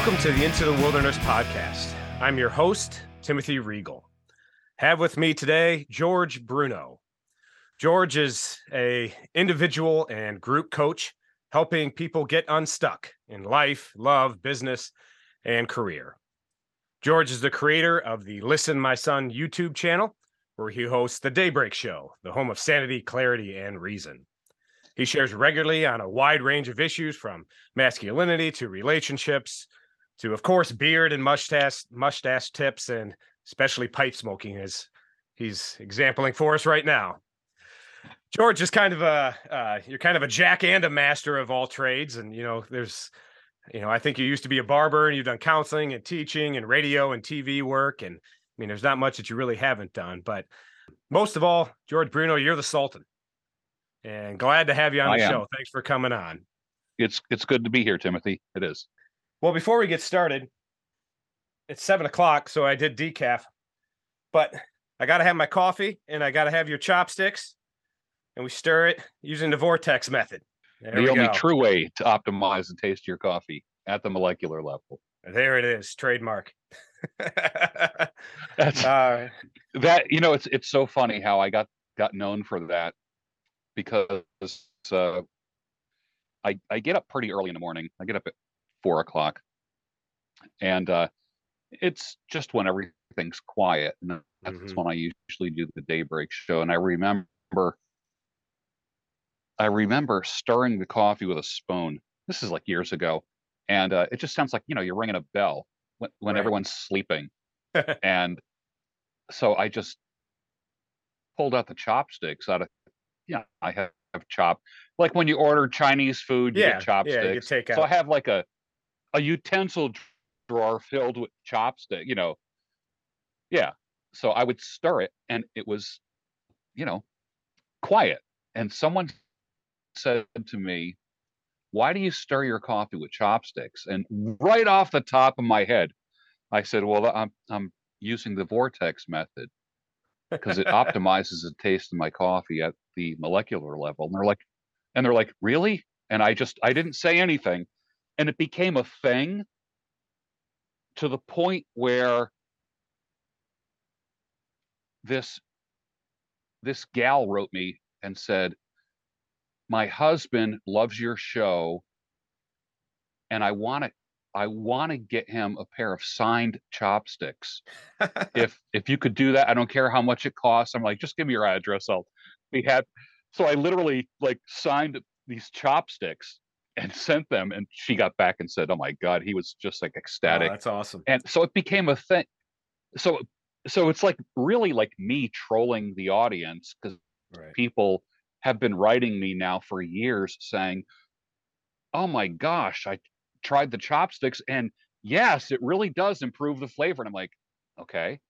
Welcome to the Into the Wilderness podcast. I'm your host, Timothy Reigle. Have with me today George Bruno. George is a individual and group coach helping people get unstuck in life, love, business, and career. George is the creator of the Listen My Son YouTube channel, where he hosts the Daybreak Show, the home of sanity, clarity, and reason. He shares regularly on a wide range of issues from masculinity to relationships to, of course, beard and mustache mustache tips and especially pipe smoking as he's exempling for us right now. George is kind of a uh, you're kind of a jack and a master of all trades, and you know there's you know I think you used to be a barber and you've done counseling and teaching and radio and TV work, and I mean there's not much that you really haven't done, but most of all, George Bruno, you're the Sultan, and glad to have you on I the am. show. Thanks for coming on. It's it's good to be here, Timothy. It is. Well, before we get started, it's seven o'clock, so I did decaf, but I got to have my coffee and I got to have your chopsticks, and we stir it using the vortex method. There the only go. true way to optimize the taste of your coffee at the molecular level. There it is, trademark. That's uh, that you know it's it's so funny how I got got known for that because uh I I get up pretty early in the morning. I get up at four o'clock. And uh it's just when everything's quiet. And that's Mhm. when I usually do the daybreak show. And I remember I remember stirring the coffee with a spoon. This is like years ago. And uh, it just sounds like, you know, you're ringing a bell when, when Right. everyone's sleeping. and so I just pulled out the chopsticks out of, yeah, I have, have chop. Like when you order Chinese food, you Yeah, get yeah, you get takeout. So I have like a, a utensil drawer filled with chopstick, you know. Yeah. So I would stir it and it was, you know, quiet. And someone said to me, why do you stir your coffee with chopsticks? And right off the top of my head, I said, well, I'm, I'm using the vortex method because it optimizes the taste of my coffee at the molecular level. And they're like, and they're like, really? And I just, I didn't say anything. And it became a thing to the point where this, this gal wrote me and said, my husband loves your show and I want to I want to get him a pair of signed chopsticks. if if you could do that, I don't care how much it costs. I'm like, just give me your address. I'll be happy. So I literally like signed these chopsticks and sent them, and she got back and said, "Oh my god," he was just like oh, ecstatic. that's awesome. and so it became a thing. So so it's like really like me trolling the audience because Right. people have been writing me now for years saying, "Oh my gosh, I tried the chopsticks and yes, it really does improve the flavor." And I'm like, "Okay."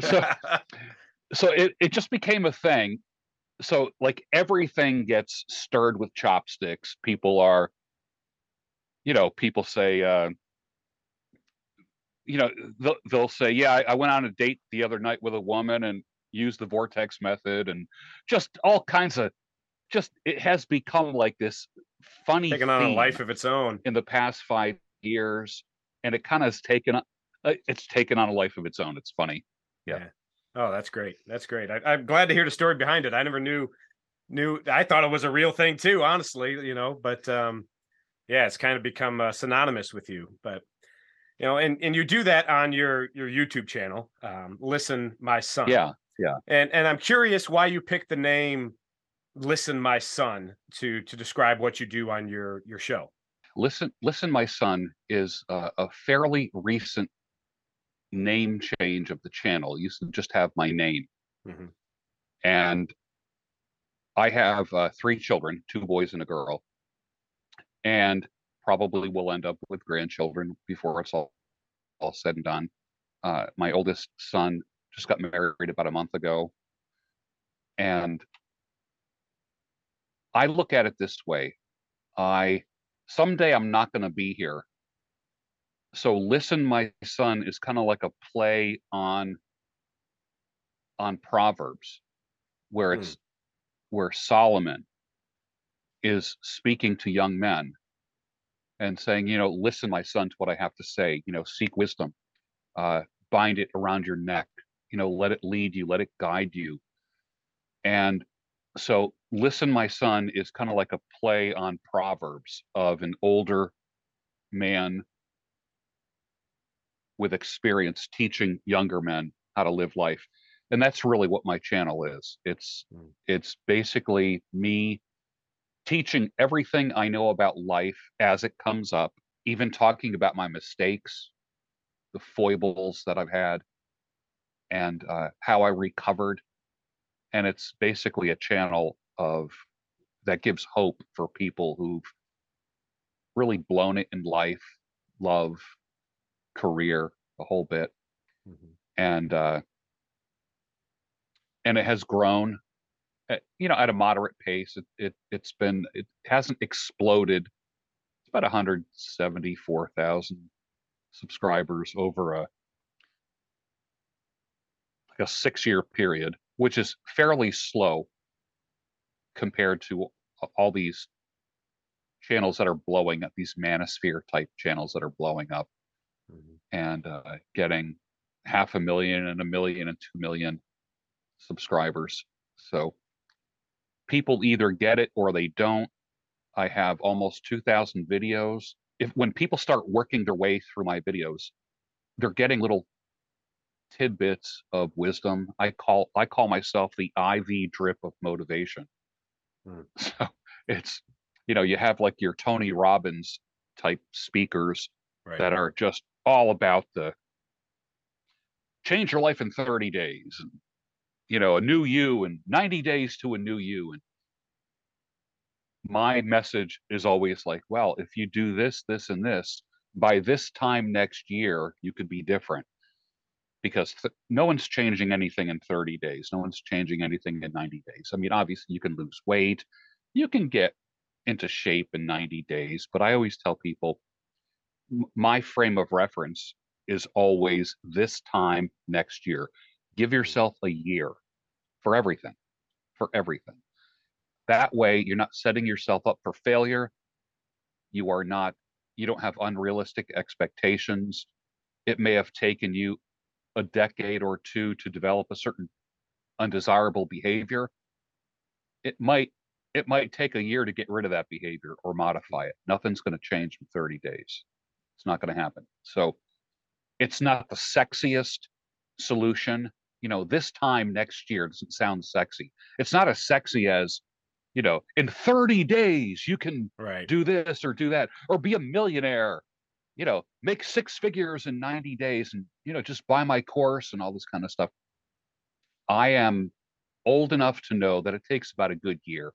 So so it it just became a thing. So like everything gets stirred with chopsticks. People are you know, people say uh you know, they'll, they'll say, "Yeah, I, I went on a date the other night with a woman and used the vortex method and just all kinds of just it has become like this funny Taking on a life of its own. in the past five years and it kind of has taken uh, it's taken on a life of its own it's funny Yeah. Oh, that's great. That's great. I, I'm glad to hear the story behind it. I never knew knew. I thought it was a real thing too. Honestly, you know, but um, yeah, it's kind of become uh, synonymous with you. But you know, and and you do that on your your YouTube channel. Um, Listen, my son. Yeah, yeah And and I'm curious why you picked the name Listen, my son to to describe what you do on your your show. listen listen my son is uh, a fairly recent name change of the channel. It used to just have my name. Mhm. and i have uh, three children two boys and a girl. And probably will end up with grandchildren before it's all all said and done. Uh, my oldest son just got married about a month ago. And i look at it this way. I someday i'm not going to be here so listen my son is kind of like a play on on proverbs where Hmm. it's where solomon is speaking to young men and saying, you know, listen, my son, to what I have to say. You know, seek wisdom, uh, bind it around your neck. You know, let it lead you, let it guide you. And so, listen, my son, is kind of like a play on Proverbs of an older man with experience teaching younger men how to live life. And that's really what my channel is. It's mm. it's basically me teaching everything i know about life as it comes up even talking about my mistakes the foibles that i've had and uh, how i recovered. And it's basically a channel of that gives hope for people who've really blown it in life love career a whole bit. Mm-hmm. and uh and it has grown at, you know at a moderate pace. It, it it's been it hasn't exploded. It's about 174,000 subscribers over a like a 6 year period which is fairly slow compared to all these channels that are blowing up these manosphere type channels that are blowing up mm-hmm. and uh, getting half a million and a million and two million subscribers. So people either get it or they don't. I have almost 2,000 videos. If when people start working their way through my videos, they're getting little tidbits of wisdom. I call I call myself the IV drip of motivation. Hmm. So it's you know you have like your Tony Robbins type speakers right. that are just all about the change your life in 30 days and you know a new you and 90 days to a new you and my message is always like well if you do this this and this by this time next year you could be different. Because th- no one's changing anything in 30 days. No one's changing anything in 90 days. I mean obviously you can lose weight. You can get into shape in 90 days but i always tell people my frame of reference is always this time next year Give yourself a year for everything, for everything. That way, you're not setting yourself up for failure. You are not, you don't have unrealistic expectations. It may have taken you a decade or two to develop a certain undesirable behavior. It might it might take a year to get rid of that behavior or modify it. Nothing's going to change in 30 days. It's not going to happen. So it's not the sexiest solution you know, this time next year doesn't sound sexy. It's not as sexy as, you know, in 30 days you can right. do this or do that or be a millionaire, you know, make six figures in 90 days and, you know, just buy my course and all this kind of stuff. I am old enough to know that it takes about a good year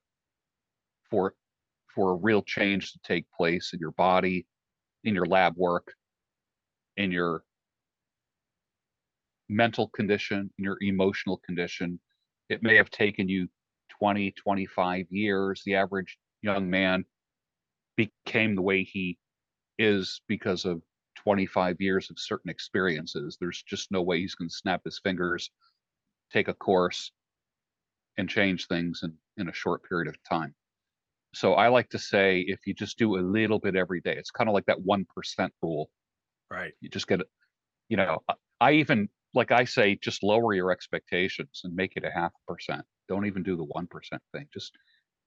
for for a real change to take place in your body, in your lab work, in your mental condition, in your emotional condition. It may have taken you 20, 25 years. The average young man became the way he is because of 25 years of certain experiences. There's just no way he's going to snap his fingers, take a course, and change things in, in a short period of time. So I like to say if you just do a little bit every day, it's kind of like that 1% rule. Right. You just get it. You know, I even like I say, just lower your expectations and make it a half percent. Don't even do the one percent thing. Just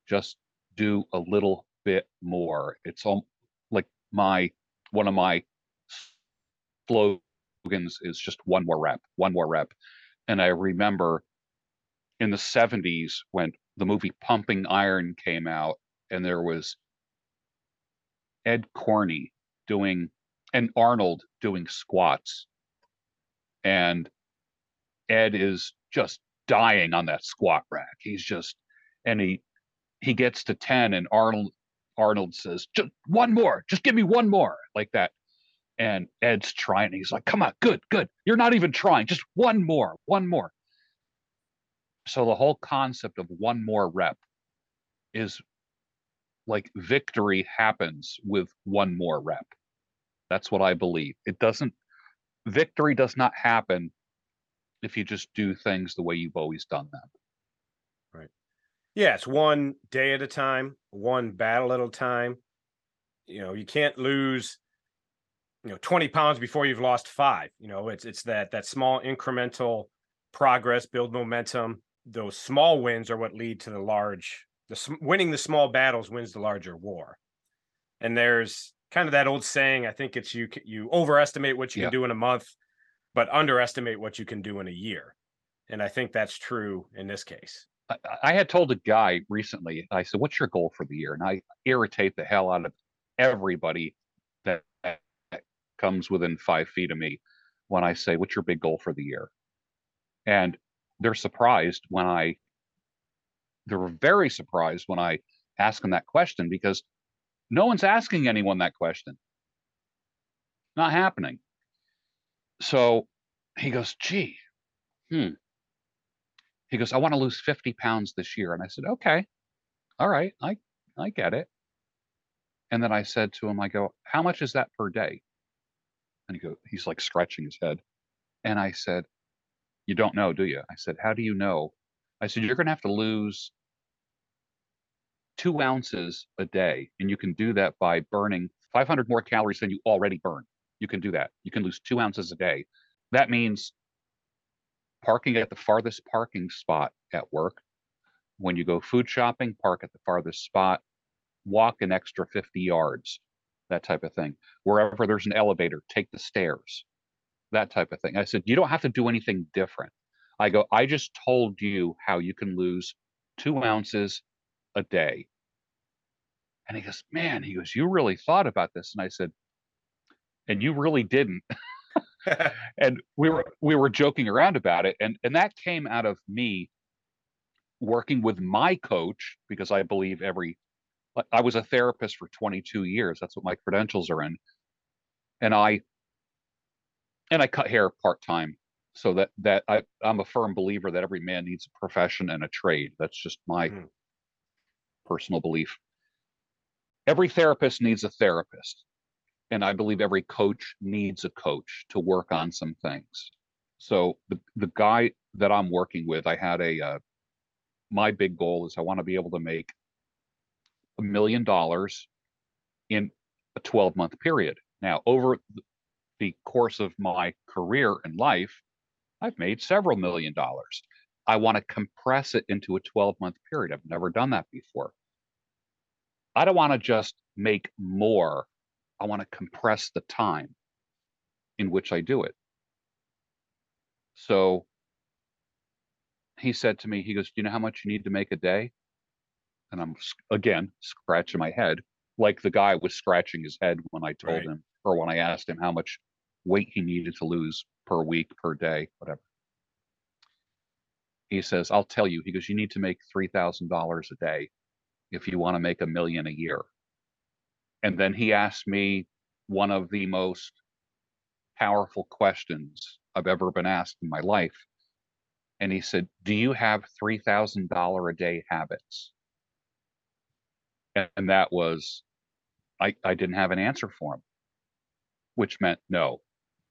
just do a little bit more. It's all like my one of my slogans is just one more rep, one more rep. And I remember in the 70s when the movie Pumping Iron came out, and there was Ed Corney doing and Arnold doing squats and Ed is just dying on that squat rack. He's just and he he gets to 10 and Arnold Arnold says, just one more, just give me one more, like that. And Ed's trying. He's like, come on, good, good. You're not even trying, just one more, one more. So the whole concept of one more rep is like victory happens with one more rep. That's what I believe. It doesn't victory does not happen if you just do things the way you've always done them. Right. Yeah, it's one day at a time, one battle at a time. you know, you can't lose you know 20 pounds before you've lost 5. You know, it's it's that that small incremental progress, build momentum. Those small wins are what lead to the large the winning the small battles wins the larger war. And there's kind of that old saying, I think it's you you overestimate what you yeah. can do in a month but underestimate what you can do in a year. And I think that's true in this case. I, I had told a guy recently, I said, What's your goal for the year? And I irritate the hell out of everybody that, that comes within five feet of me when I say, What's your big goal for the year? And they're surprised when I, they were very surprised when I ask them that question because no one's asking anyone that question. Not happening. So he goes, gee, hmm. He goes, I want to lose 50 pounds this year. And I said, okay, all right, I, I get it. And then I said to him, I go, how much is that per day? And he go, he's like scratching his head. And I said, you don't know, do you? I said, how do you know? I said, you're going to have to lose two ounces a day. And you can do that by burning 500 more calories than you already burn. You can do that. You can lose two ounces a day. That means parking at the farthest parking spot at work. When you go food shopping, park at the farthest spot, walk an extra 50 yards, that type of thing. Wherever there's an elevator, take the stairs, that type of thing. I said, you don't have to do anything different. I go, I just told you how you can lose two ounces a day. And he goes, man, he goes, you really thought about this. And I said, and you really didn't. and we were we were joking around about it and and that came out of me working with my coach because I believe every I was a therapist for 22 years. That's what my credentials are in. And I and I cut hair part-time so that that I, I'm a firm believer that every man needs a profession and a trade. That's just my mm. personal belief. Every therapist needs a therapist and I believe every coach needs a coach to work on some things. So the the guy that I'm working with, I had a uh, my big goal is I want to be able to make a million dollars in a 12 month period. Now, over the course of my career and life, I've made several million dollars. I want to compress it into a 12 month period. I've never done that before. I don't want to just make more I want to compress the time in which I do it. So he said to me, he goes, Do you know how much you need to make a day? And I'm again scratching my head, like the guy was scratching his head when I told right. him or when I asked him how much weight he needed to lose per week, per day, whatever. He says, I'll tell you. He goes, You need to make $3,000 a day if you want to make a million a year. And then he asked me one of the most powerful questions I've ever been asked in my life. And he said, Do you have $3,000 a day habits? And that was, I, I didn't have an answer for him, which meant no.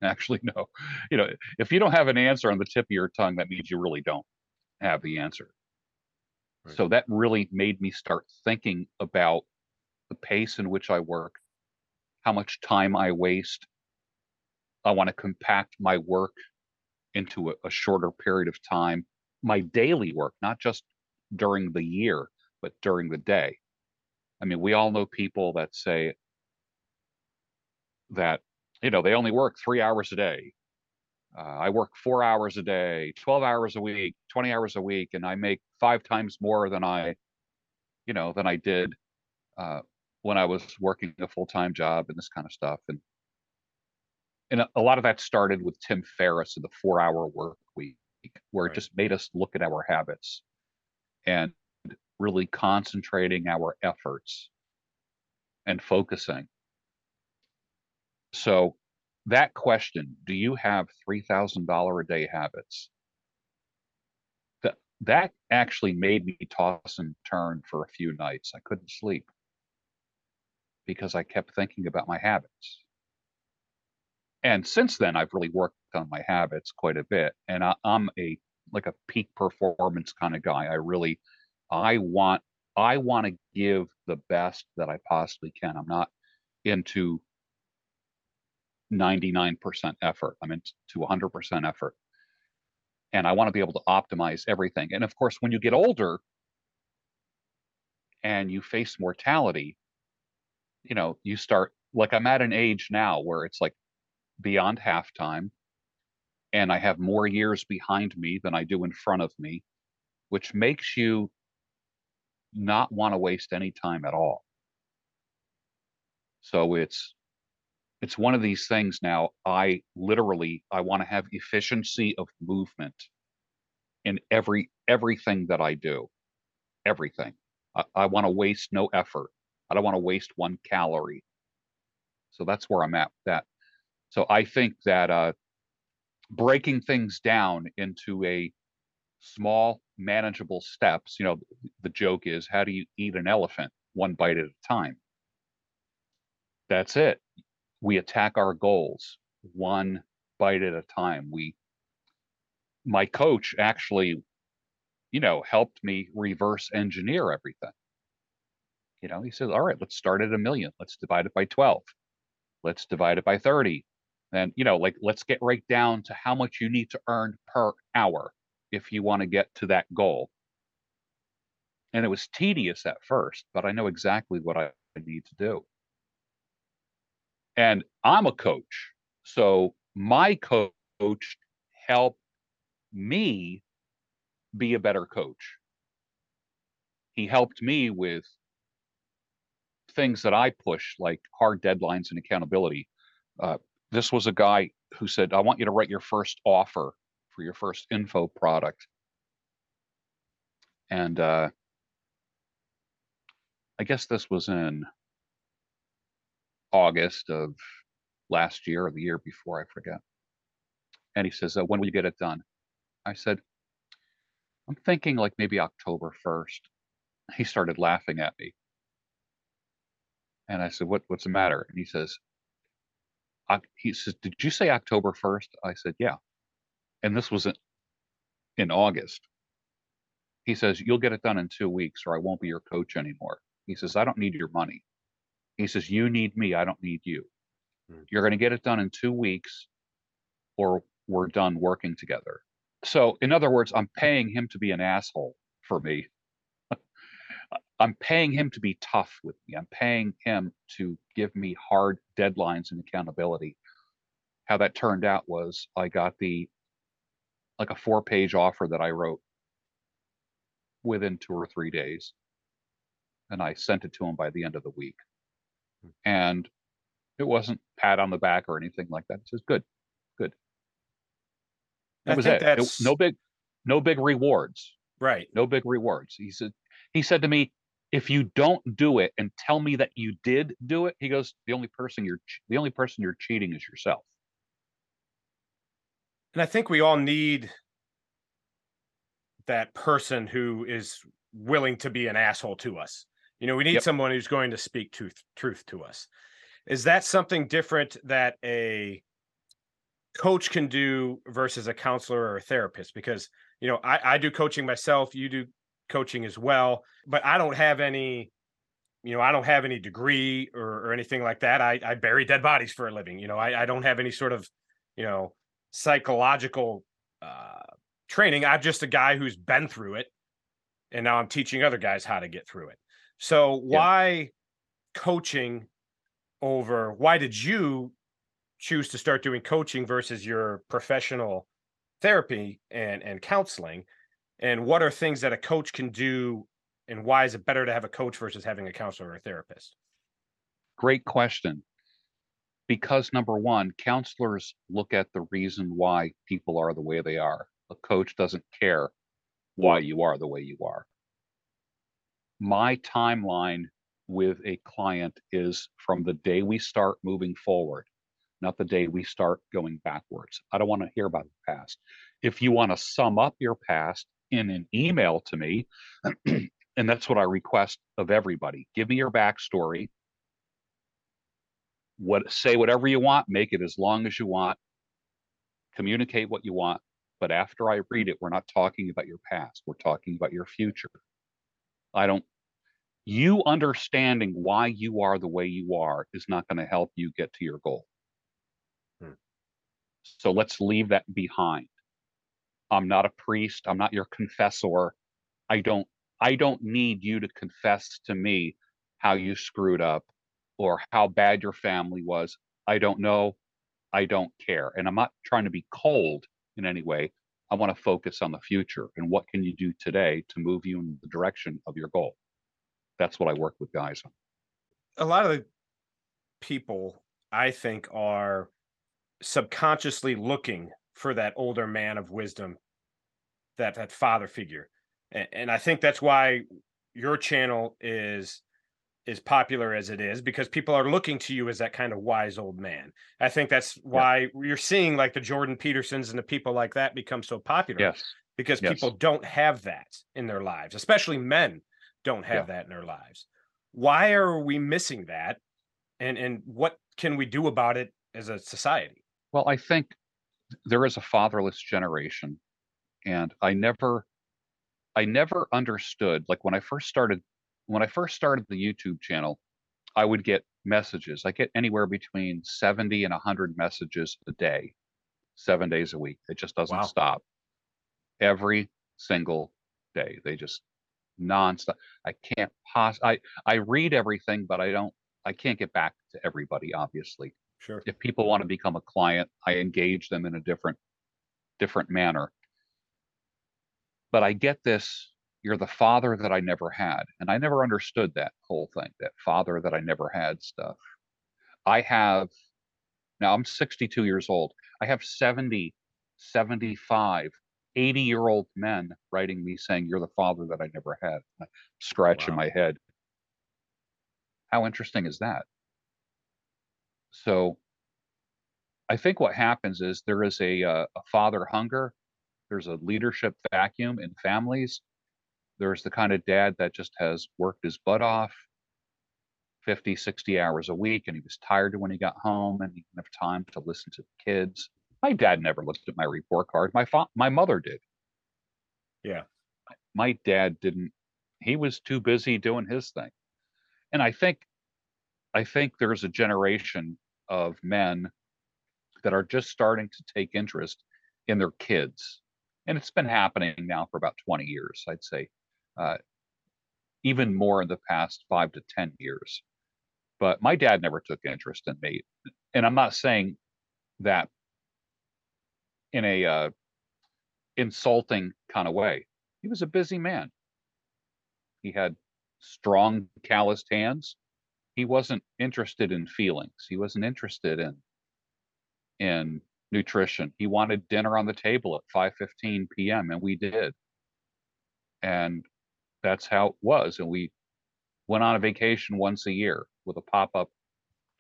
Actually, no. You know, if you don't have an answer on the tip of your tongue, that means you really don't have the answer. Right. So that really made me start thinking about the pace in which I work, how much time I waste. I want to compact my work into a, a shorter period of time. My daily work, not just during the year, but during the day. I mean, we all know people that say that, you know, they only work three hours a day. Uh, I work four hours a day, 12 hours a week, 20 hours a week, and I make five times more than I, you know, than I did uh, when I was working a full time job and this kind of stuff. And and a, lot of that started with Tim Ferriss and the four hour work week, where right. it just made us look at our habits and really concentrating our efforts and focusing. So that question, do you have $3,000 a day habits? That, that actually made me toss and turn for a few nights. I couldn't sleep because I kept thinking about my habits. And since then, I've really worked on my habits quite a bit. And I, I'm a like a peak performance kind of guy. I really, I want, I want to give the best that I possibly can. I'm not into 99% effort. I'm into 100% effort. And I want to be able to optimize everything. And of course, when you get older and you face mortality, you know, you start like I'm at an age now where it's like beyond halftime and I have more years behind me than I do in front of me, which makes you not want to waste any time at all. So it's it's one of these things now I literally I want to have efficiency of movement in every everything that I do. Everything. I, I want to waste no effort. I don't want to waste one calorie. So that's where I'm at that. So I think that uh, breaking things down into a small, manageable steps, you know, the joke is how do you eat an elephant one bite at a time? That's it. We attack our goals one bite at a time. We, my coach actually, you know, helped me reverse engineer everything. You know, he says, all right, let's start at a million. Let's divide it by 12. Let's divide it by 30 and you know like let's get right down to how much you need to earn per hour if you want to get to that goal and it was tedious at first but i know exactly what i need to do and i'm a coach. So my coach helped me be a better coach. He helped me with things that i push like hard deadlines and accountability. Uh, this was a guy who said, I want you to write your first offer for your first info product. And uh, I guess this was in August of last year or the year before, I forget. And he says, uh, When will you get it done? I said, I'm thinking like maybe October 1st. He started laughing at me. And I said, what, What's the matter? And he says, he says, "Did you say October 1st?" I said, "Yeah." And this was in, in August. He says, "You'll get it done in 2 weeks or I won't be your coach anymore." He says, "I don't need your money." He says, "You need me, I don't need you. Hmm. You're going to get it done in 2 weeks or we're done working together." So, in other words, I'm paying him to be an asshole for me I'm paying him to be tough with me. I'm paying him to give me hard deadlines and accountability. How that turned out was I got the like a four page offer that I wrote within two or three days. And I sent it to him by the end of the week. And it wasn't pat on the back or anything like that. It says good, good. That I was it. it. No big, no big rewards. Right. No big rewards. He said, he said to me, if you don't do it and tell me that you did do it, he goes, the only person you're the only person you're cheating is yourself. And I think we all need that person who is willing to be an asshole to us. You know, we need yep. someone who's going to speak truth truth to us. Is that something different that a coach can do versus a counselor or a therapist? Because you know, I, I do coaching myself. You do coaching as well, but I don't have any, you know, I don't have any degree or, or anything like that. I, I bury dead bodies for a living. You know, I, I don't have any sort of, you know, psychological uh, training. I'm just a guy who's been through it, and now I'm teaching other guys how to get through it. So why yeah. coaching over? Why did you choose to start doing coaching versus your professional therapy and and counseling? and what are things that a coach can do and why is it better to have a coach versus having a counselor or a therapist great question because number one counselors look at the reason why people are the way they are a coach doesn't care why you are the way you are my timeline with a client is from the day we start moving forward not the day we start going backwards. I don't want to hear about the past. If you want to sum up your past in an email to me. and that's what I request of everybody. Give me your backstory. What say whatever you want, make it as long as you want. Communicate what you want. But after I read it, we're not talking about your past. We're talking about your future. I don't you understanding why you are the way you are is not going to help you get to your goal. Hmm. So let's leave that behind. I'm not a priest. I'm not your confessor. I don't I don't need you to confess to me how you screwed up or how bad your family was. I don't know. I don't care. And I'm not trying to be cold in any way. I want to focus on the future and what can you do today to move you in the direction of your goal. That's what I work with guys on. A lot of the people I think are subconsciously looking for that older man of wisdom, that that father figure. And, and I think that's why your channel is is popular as it is because people are looking to you as that kind of wise old man. I think that's why yeah. you're seeing like the Jordan Petersons and the people like that become so popular. Yes. Because yes. people don't have that in their lives, especially men don't have yeah. that in their lives. Why are we missing that? And and what can we do about it as a society? Well, I think there is a fatherless generation and I never I never understood like when I first started when I first started the YouTube channel, I would get messages. I get anywhere between 70 and 100 messages a day, seven days a week. It just doesn't wow. stop. Every single day. They just nonstop. I can't pos I, I read everything, but I don't, I can't get back to everybody, obviously. Sure. If people want to become a client, I engage them in a different, different manner. But I get this you're the father that I never had. And I never understood that whole thing, that father that I never had stuff. I have, now I'm 62 years old. I have 70, 75, 80 year old men writing me saying, You're the father that I never had. Scratch wow. in my head. How interesting is that? So I think what happens is there is a, uh, a father hunger, there's a leadership vacuum in families there's the kind of dad that just has worked his butt off 50, 60 hours a week, and he was tired when he got home and he didn't have time to listen to the kids. My dad never looked at my report card. My fa- my mother did. Yeah. My dad didn't. He was too busy doing his thing. And I think I think there's a generation of men that are just starting to take interest in their kids. And it's been happening now for about 20 years, I'd say uh, even more in the past five to 10 years. But my dad never took interest in me. And I'm not saying that in a uh, insulting kind of way. He was a busy man. He had strong, calloused hands. He wasn't interested in feelings. He wasn't interested in in nutrition. He wanted dinner on the table at 5:15 p.m. and we did. And that's how it was. And we went on a vacation once a year with a pop up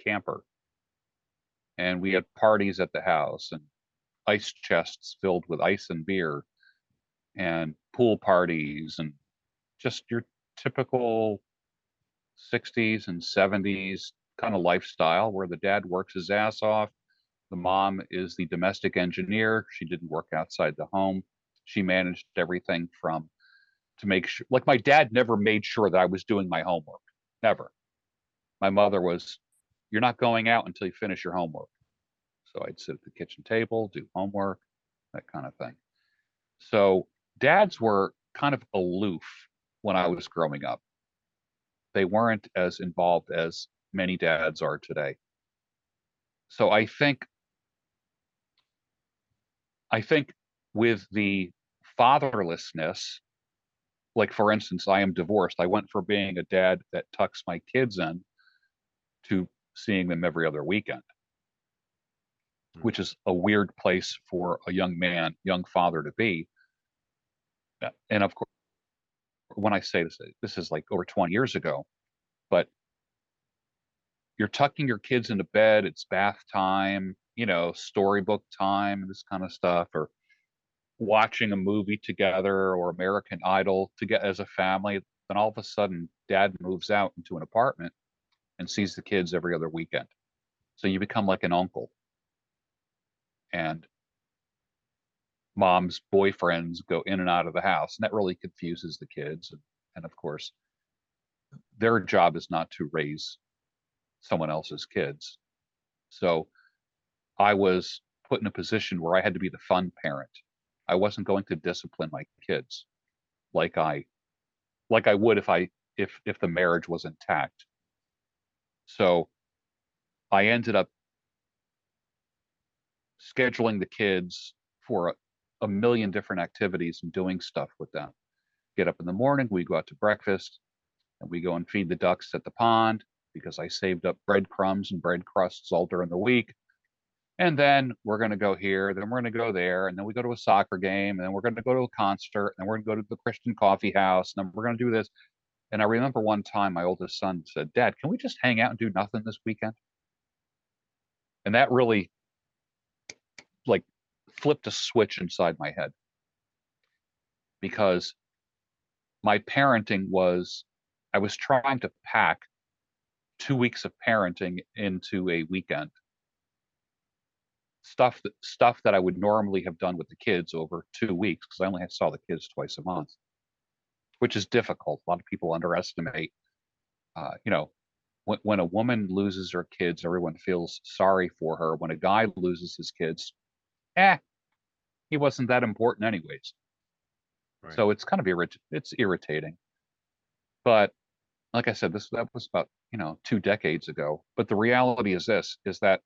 camper. And we had parties at the house and ice chests filled with ice and beer and pool parties and just your typical 60s and 70s kind of lifestyle where the dad works his ass off. The mom is the domestic engineer. She didn't work outside the home. She managed everything from to make sure like my dad never made sure that I was doing my homework. Never. My mother was, you're not going out until you finish your homework. So I'd sit at the kitchen table, do homework, that kind of thing. So dads were kind of aloof when I was growing up. They weren't as involved as many dads are today. So I think I think with the fatherlessness like for instance, I am divorced. I went from being a dad that tucks my kids in to seeing them every other weekend. Which is a weird place for a young man, young father to be. Uh, and of course, when I say this, this is like over 20 years ago, but you're tucking your kids into bed, it's bath time, you know, storybook time, this kind of stuff, or watching a movie together or American Idol to get as a family, then all of a sudden dad moves out into an apartment and sees the kids every other weekend. So you become like an uncle. And mom's boyfriends go in and out of the house. And that really confuses the kids. And, and of course, their job is not to raise someone else's kids. So I was put in a position where I had to be the fun parent. I wasn't going to discipline my kids like I like I would if I if if the marriage was intact. So I ended up scheduling the kids for a, a million different activities and doing stuff with them. Get up in the morning, we go out to breakfast, and we go and feed the ducks at the pond because I saved up breadcrumbs and bread crusts all during the week. And then we're going to go here, then we're going to go there, and then we go to a soccer game, and then we're going to go to a concert, and we're going to go to the Christian coffee house, and then we're going to do this. And I remember one time my oldest son said, Dad, can we just hang out and do nothing this weekend? And that really like flipped a switch inside my head because my parenting was I was trying to pack two weeks of parenting into a weekend. Stuff that stuff that I would normally have done with the kids over two weeks because I only saw the kids twice a month, which is difficult. A lot of people underestimate. Uh, you know, when, when a woman loses her kids, everyone feels sorry for her. When a guy loses his kids, eh, he wasn't that important anyways. Right. So it's kind of irrit- it's irritating. But like I said, this that was about you know two decades ago. But the reality is this: is that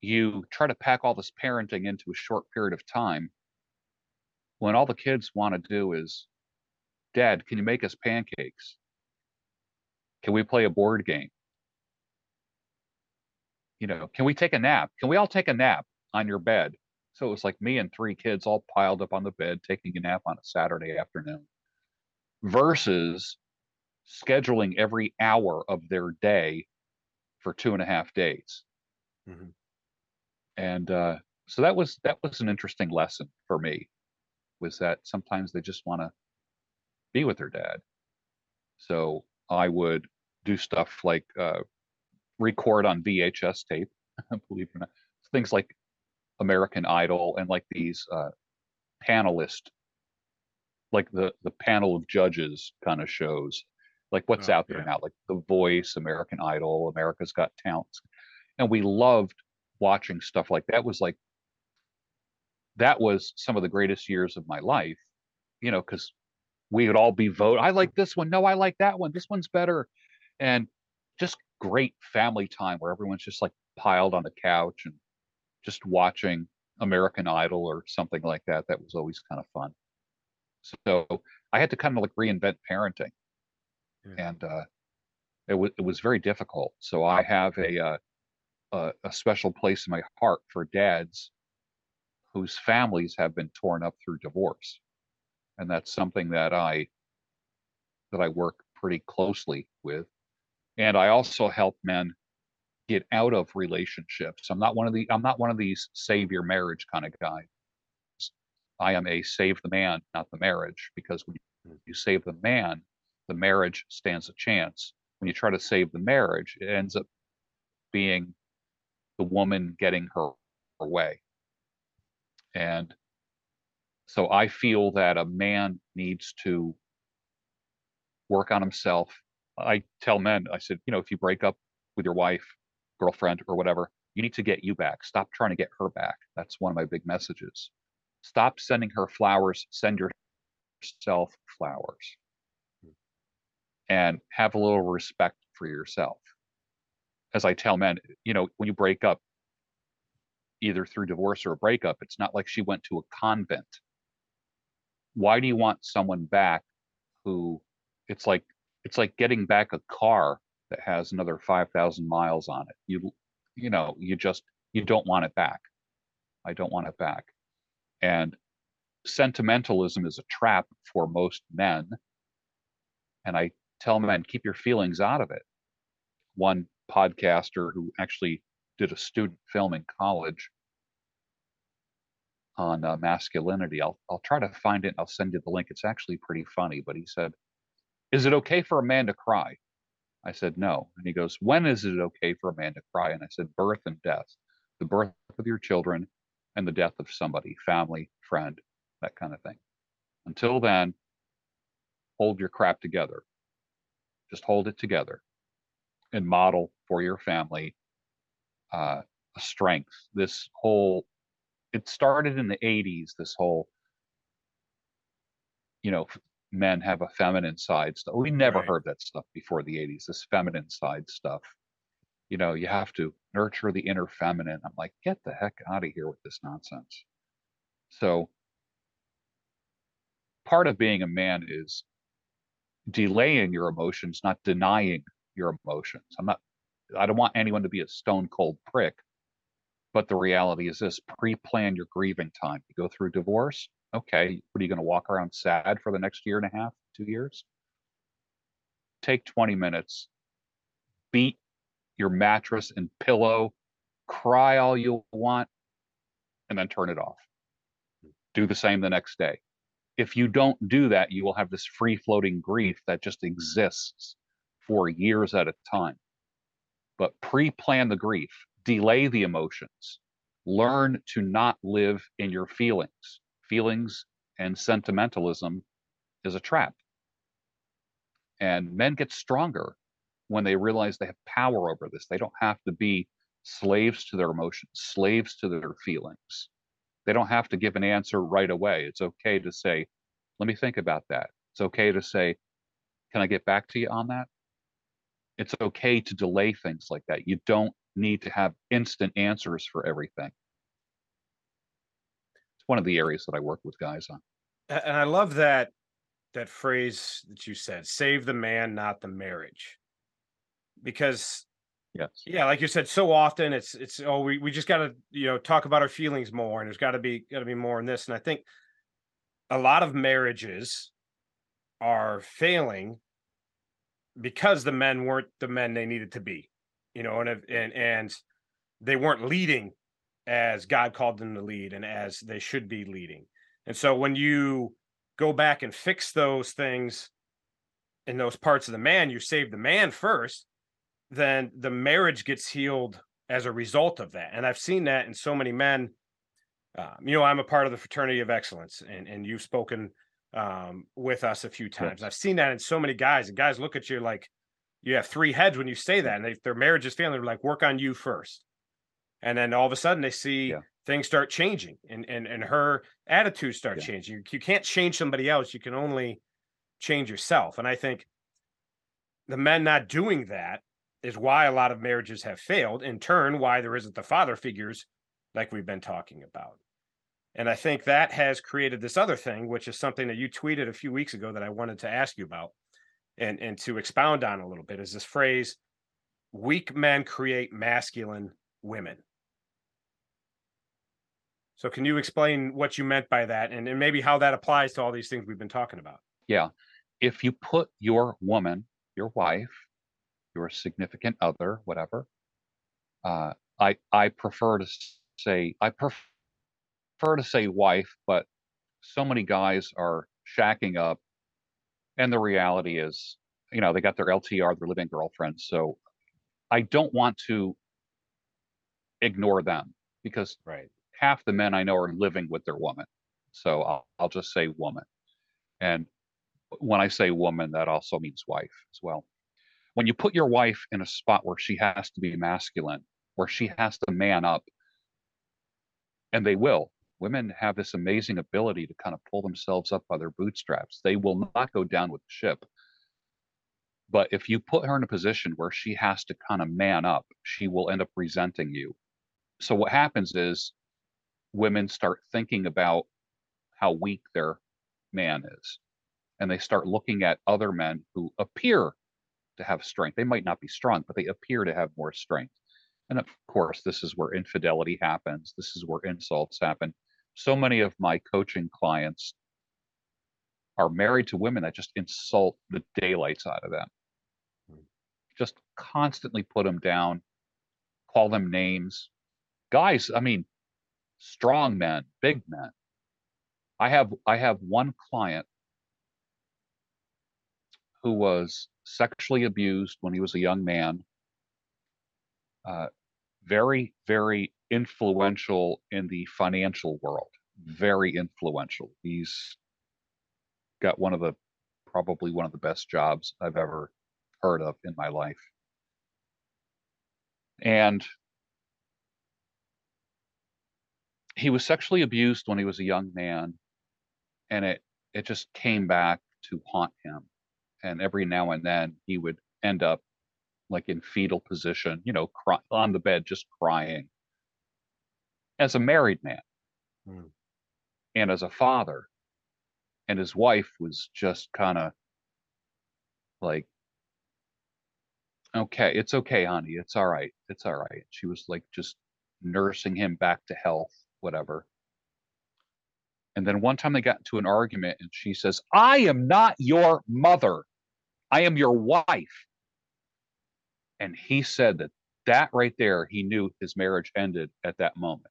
you try to pack all this parenting into a short period of time when all the kids want to do is, Dad, can you make us pancakes? Can we play a board game? You know, can we take a nap? Can we all take a nap on your bed? So it was like me and three kids all piled up on the bed taking a nap on a Saturday afternoon versus scheduling every hour of their day for two and a half days. Mm-hmm. And uh, so that was that was an interesting lesson for me was that sometimes they just want to be with their dad. So I would do stuff like uh, record on VHS tape, believe it or not, things like American Idol and like these uh, panelist, like the the panel of judges kind of shows, like what's oh, out there yeah. now, like The Voice, American Idol, America's Got Talent, and we loved watching stuff like that. Was like that was some of the greatest years of my life, you know, because we would all be vote. I like this one. No, I like that one. This one's better, and just great family time where everyone's just like piled on the couch and just watching American Idol or something like that. That was always kind of fun. So I had to kind of like reinvent parenting, yeah. and uh, it was it was very difficult. So I have a, uh, a a special place in my heart for dads whose families have been torn up through divorce, and that's something that I that I work pretty closely with. And I also help men get out of relationships. I'm not one of the I'm not one of these save your marriage kind of guys. I am a save the man, not the marriage, because when you save the man, the marriage stands a chance. When you try to save the marriage, it ends up being the woman getting her, her way. And so I feel that a man needs to work on himself. I tell men, I said, you know, if you break up with your wife, girlfriend or whatever, you need to get you back. Stop trying to get her back. That's one of my big messages. Stop sending her flowers. Send yourself flowers. Hmm. And have a little respect for yourself. As I tell men, you know, when you break up, either through divorce or a breakup, it's not like she went to a convent. Why do you want someone back who it's like it's like getting back a car that has another 5000 miles on it. You you know you just you don't want it back. I don't want it back. And sentimentalism is a trap for most men. And i tell men keep your feelings out of it. One podcaster who actually did a student film in college on uh, masculinity I'll, I'll try to find it i'll send you the link. It's actually pretty funny but he said is it okay for a man to cry I said, no. And he goes, when is it okay for a man to cry? And I said, birth and death, the birth of your children and the death of somebody, family, friend, that kind of thing. Until then, hold your crap together. just hold it together and model for your family uh, a strength. This whole, it started in the 80s, this whole, you know, men have a feminine side stuff. We never Right. heard that stuff before the 80s, this feminine side stuff. You know, you have to nurture the inner feminine. I'm like, get the heck out of here with this nonsense. So, part of being a man is delaying your emotions, not denying your emotions. I'm not, I don't want anyone to be a stone cold prick. But the reality is this pre plan your grieving time. You go through divorce. Okay. What are you going to walk around sad for the next year and a half, two years? Take 20 minutes, beat your mattress and pillow, cry all you want, and then turn it off. Do the same the next day. If you don't do that, you will have this free floating grief that just exists for years at a time. But pre plan the grief, delay the emotions, learn to not live in your feelings. Feelings and sentimentalism is a trap. And men get stronger when they realize they have power over this. They don't have to be slaves to their emotions, slaves to their feelings. They don't have to give an answer right away. It's okay to say, let me think about that. It's okay to say, can I get back to you on that? It's okay to delay things like that. You don't need to have instant answers for everything. One of the areas that I work with guys on. And I love that that phrase that you said, save the man, not the marriage. Because Yes. yeah, like you said, so often it's it's oh, we, we just gotta, you know, talk about our feelings more and there's gotta be gotta be more in this. And I think a lot of marriages are failing because the men weren't the men they needed to be, you know, and and and they weren't leading as God called them to lead and as they should be leading. And so when you go back and fix those things in those parts of the man, you save the man first, then the marriage gets healed as a result of that. And I've seen that in so many men. Um, you know, I'm a part of the fraternity of excellence, and and you've spoken um, with us a few times. Yes. I've seen that in so many guys, and guys look at you like you have three heads when you say that, and they, their marriage is failing. They're like, work on you first, and then all of a sudden they see Yeah. things start changing, and and and her attitudes start Yeah. changing. You, you can't change somebody else; you can only change yourself. And I think the men not doing that is why a lot of marriages have failed. In turn, why there isn't the father figures like we've been talking about. And I think that has created this other thing, which is something that you tweeted a few weeks ago that I wanted to ask you about and, and to expound on a little bit is this phrase weak men create masculine women. So, can you explain what you meant by that and, and maybe how that applies to all these things we've been talking about? Yeah. If you put your woman, your wife, your significant other, whatever, uh, I I prefer to say I pref- prefer to say wife, but so many guys are shacking up, and the reality is, you know, they got their LTR, their living girlfriend. So I don't want to ignore them because Right. Half the men I know are living with their woman. So I'll, I'll just say woman. And when I say woman, that also means wife as well. When you put your wife in a spot where she has to be masculine, where she has to man up, and they will, women have this amazing ability to kind of pull themselves up by their bootstraps. They will not go down with the ship. But if you put her in a position where she has to kind of man up, she will end up resenting you. So what happens is women start thinking about how weak their man is. And they start looking at other men who appear to have strength. They might not be strong, but they appear to have more strength. And of course, this is where infidelity happens. This is where insults happen. So many of my coaching clients are married to women that just insult the daylights out of them. Hmm. Just constantly put them down, call them names. Guys, I mean, strong men, big men. I have I have one client who was sexually abused when he was a young man. Uh, very, very influential in the financial world. Very influential. He's got one of the probably one of the best jobs I've ever heard of in my life. And he was sexually abused when he was a young man, and it it just came back to haunt him. And every now and then he would end up like in fetal position, you know, cry, on the bed, just crying. As a married man hmm. and as a father, and his wife was just kind of like, okay, it's okay, honey. It's all right. It's all right. She was like just nursing him back to health, whatever. And then one time they got into an argument and she says, I am not your mother. I am your wife. And he said that that right there, he knew his marriage ended at that moment.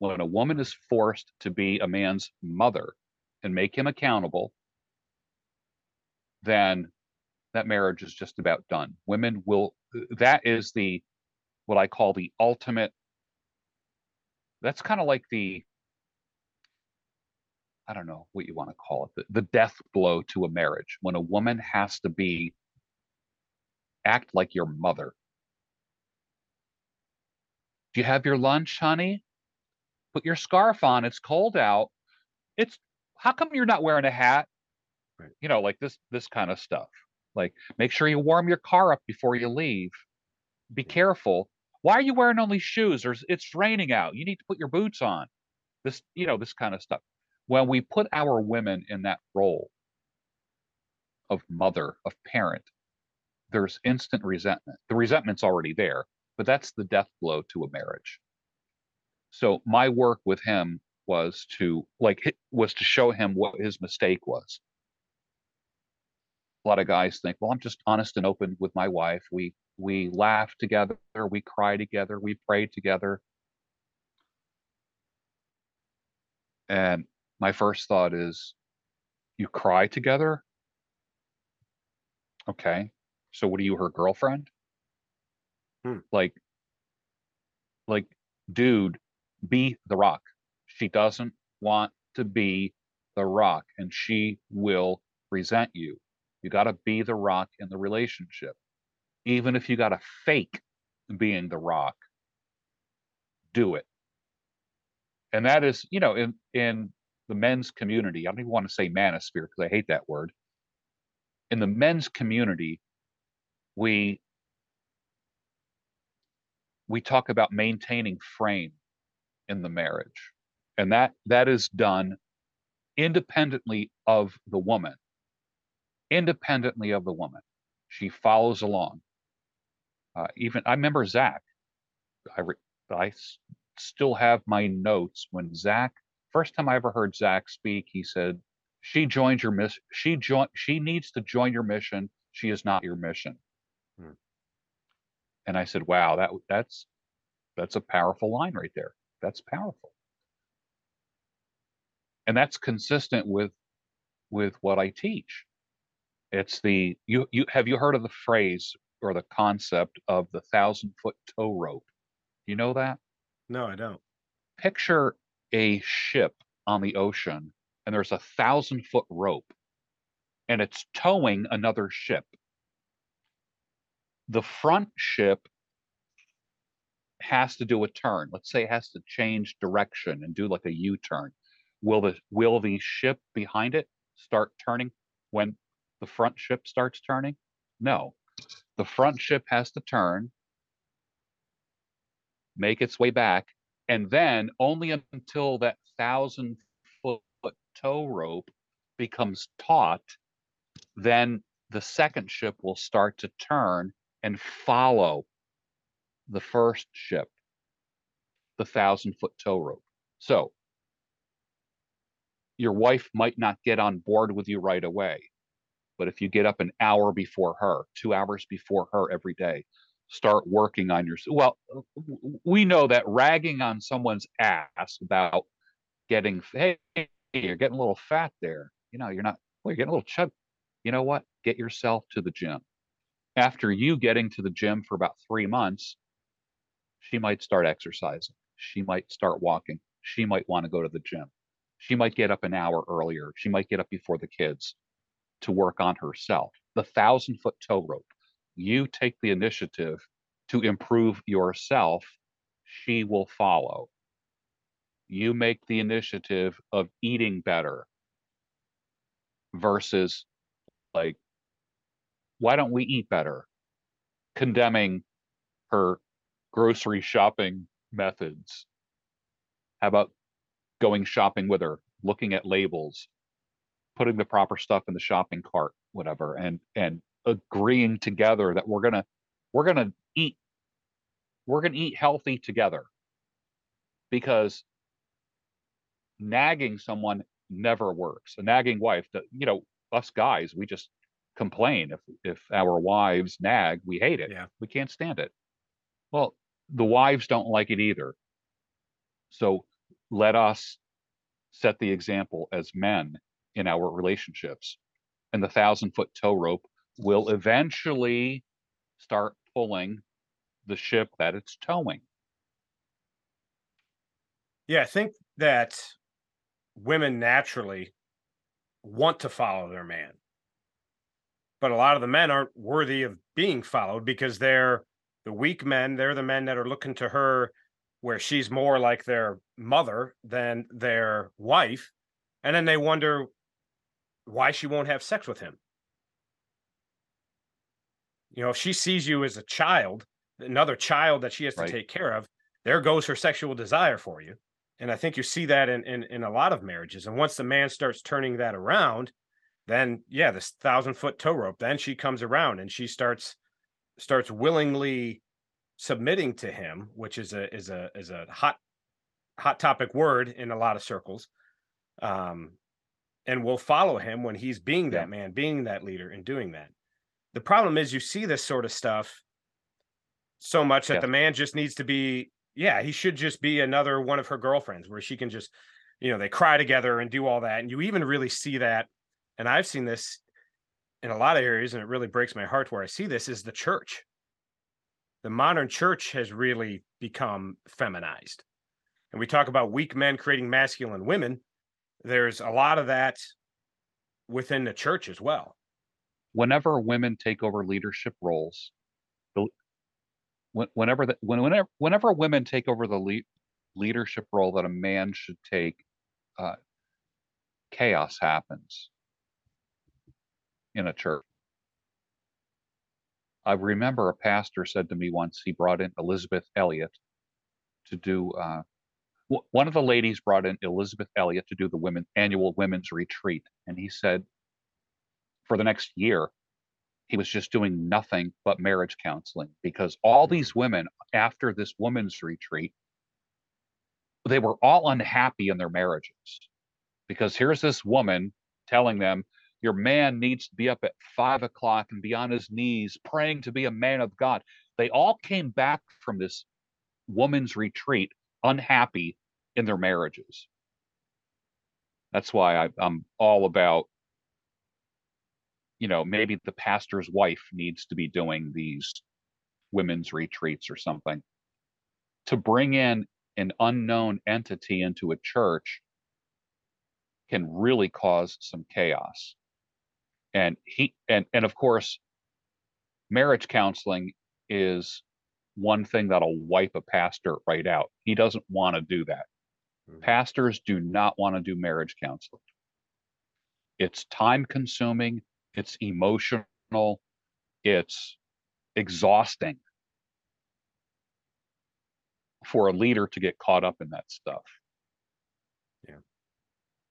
When a woman is forced to be a man's mother and make him accountable, then that marriage is just about done. Women will, that is the, what I call the ultimate, that's kind of like the, I don't know what you want to call it, the, the death blow to a marriage when a woman has to be act like your mother. Do you have your lunch, honey? Put your scarf on. It's cold out. It's how come you're not wearing a hat? Right. You know, like this this kind of stuff. Like make sure you warm your car up before you leave. Be careful. Why are you wearing only shoes? Or it's raining out. You need to put your boots on. This, you know, this kind of stuff. When we put our women in that role of mother, of parent, there's instant resentment. The resentment's already there, but that's the death blow to a marriage. So my work with him was to like was to show him what his mistake was. A lot of guys think, well, I'm just honest and open with my wife. We we laugh together, we cry together, we pray together. And my first thought is, you cry together? Okay. So what are you, her girlfriend? Hmm. Like, like, dude, be the rock. She doesn't want to be the rock and she will resent you. You got to be the rock in the relationship. Even if you got to fake being the rock, do it. And that is, you know, in in the men's community, I don't even want to say manosphere because I hate that word. In the men's community, we we talk about maintaining frame in the marriage and that that is done independently of the woman independently of the woman she follows along uh, even i remember zach i re, i still have my notes when zach first time i ever heard zach speak he said she joined your mission she joined she needs to join your mission she is not your mission Hmm. And I said, wow, that that's that's a powerful line right there. That's powerful. And that's consistent with with what I teach. It's the you you have you heard of the phrase or the concept of the thousand foot tow rope? You know that? No, I don't. Picture a ship on the ocean and there's a thousand foot rope and it's towing another ship the front ship has to do a turn. Let's say it has to change direction and do like a U-turn. Will the will the ship behind it start turning when the front ship starts turning? No. The front ship has to turn, make its way back, and then only until that thousand foot tow rope becomes taut, then the second ship will start to turn and follow the first ship, the thousand foot tow rope. So your wife might not get on board with you right away. But if you get up an hour before her, two hours before her every day, start working on your well we know that ragging on someone's ass about getting hey you're getting a little fat there you know you're not well you're getting a little chub you know what get yourself to the gym after you getting to the gym for about three months, she might start exercising. She might start walking. She might want to go to the gym. She might get up an hour earlier. She might get up before the kids to work on herself. The thousand foot tow rope. you take the initiative to improve yourself, she will follow. You make the initiative of eating better versus like, why don't we eat better? Condemning her grocery shopping methods. How about going shopping with her, looking at labels, putting the proper stuff in the shopping cart, whatever, and and agreeing together that we're gonna we're gonna eat we're gonna eat healthy together. Because nagging someone never works. A nagging wife that you know us guys we just complain. If if our wives nag we hate it. Yeah. we can't stand it. Well the wives don't like it either. So let us set the example as men in our relationships and the thousand foot tow rope will eventually start pulling the ship that it's towing Yeah, I think that women naturally want to follow their man. But a lot of the men aren't worthy of being followed because they're the weak men. They're the men that are looking to her where she's more like their mother than their wife. And then they wonder why she won't have sex with him. You know, if she sees you as a child, another child that she has to Right. take care of, there goes her sexual desire for you. And I think you see that in, in in a lot of marriages. And once the man starts turning that around, then yeah, this thousand foot tow rope, then she comes around and she starts starts willingly submitting to him, which is a is a is a hot hot topic word in a lot of circles. Um and will follow him when he's being that Yeah. man, being that leader and doing that. The problem is you see this sort of stuff so much that Yes. the man just needs to be yeah, he should just be another one of her girlfriends where she can just, you know, they cry together and do all that. And you even really see that. And I've seen this in a lot of areas, and it really breaks my heart where I see this is the church. The modern church has really become feminized. And we talk about weak men creating masculine women. There's a lot of that within the church as well. whenever women take over leadership roles, whenever the, when, whenever whenever women take over the lead, leadership role that a man should take, uh, chaos happens in a church. I remember a pastor said to me once he brought in Elisabeth Elliot to do. Uh, w- one of the ladies brought in Elisabeth Elliot to do the women annual women's retreat, and he said for the next year he was just doing nothing but marriage counseling because all hmm. these women after this women's retreat they were all unhappy in their marriages because here's this woman telling them your man needs to be up at five o'clock and be on his knees praying to be a man of god. They all came back from this woman's retreat unhappy in their marriages that's why I, i'm all about you know, maybe the pastor's wife needs to be doing these women's retreats or something to bring in an unknown entity into a church can really cause some chaos. And he and and of course marriage counseling is one thing that'll wipe a pastor right out. He doesn't want to do that. Mhm. Pastors do not want to do marriage counseling. It's time consuming, it's emotional, it's exhausting for a leader to get caught up in that stuff. Yeah.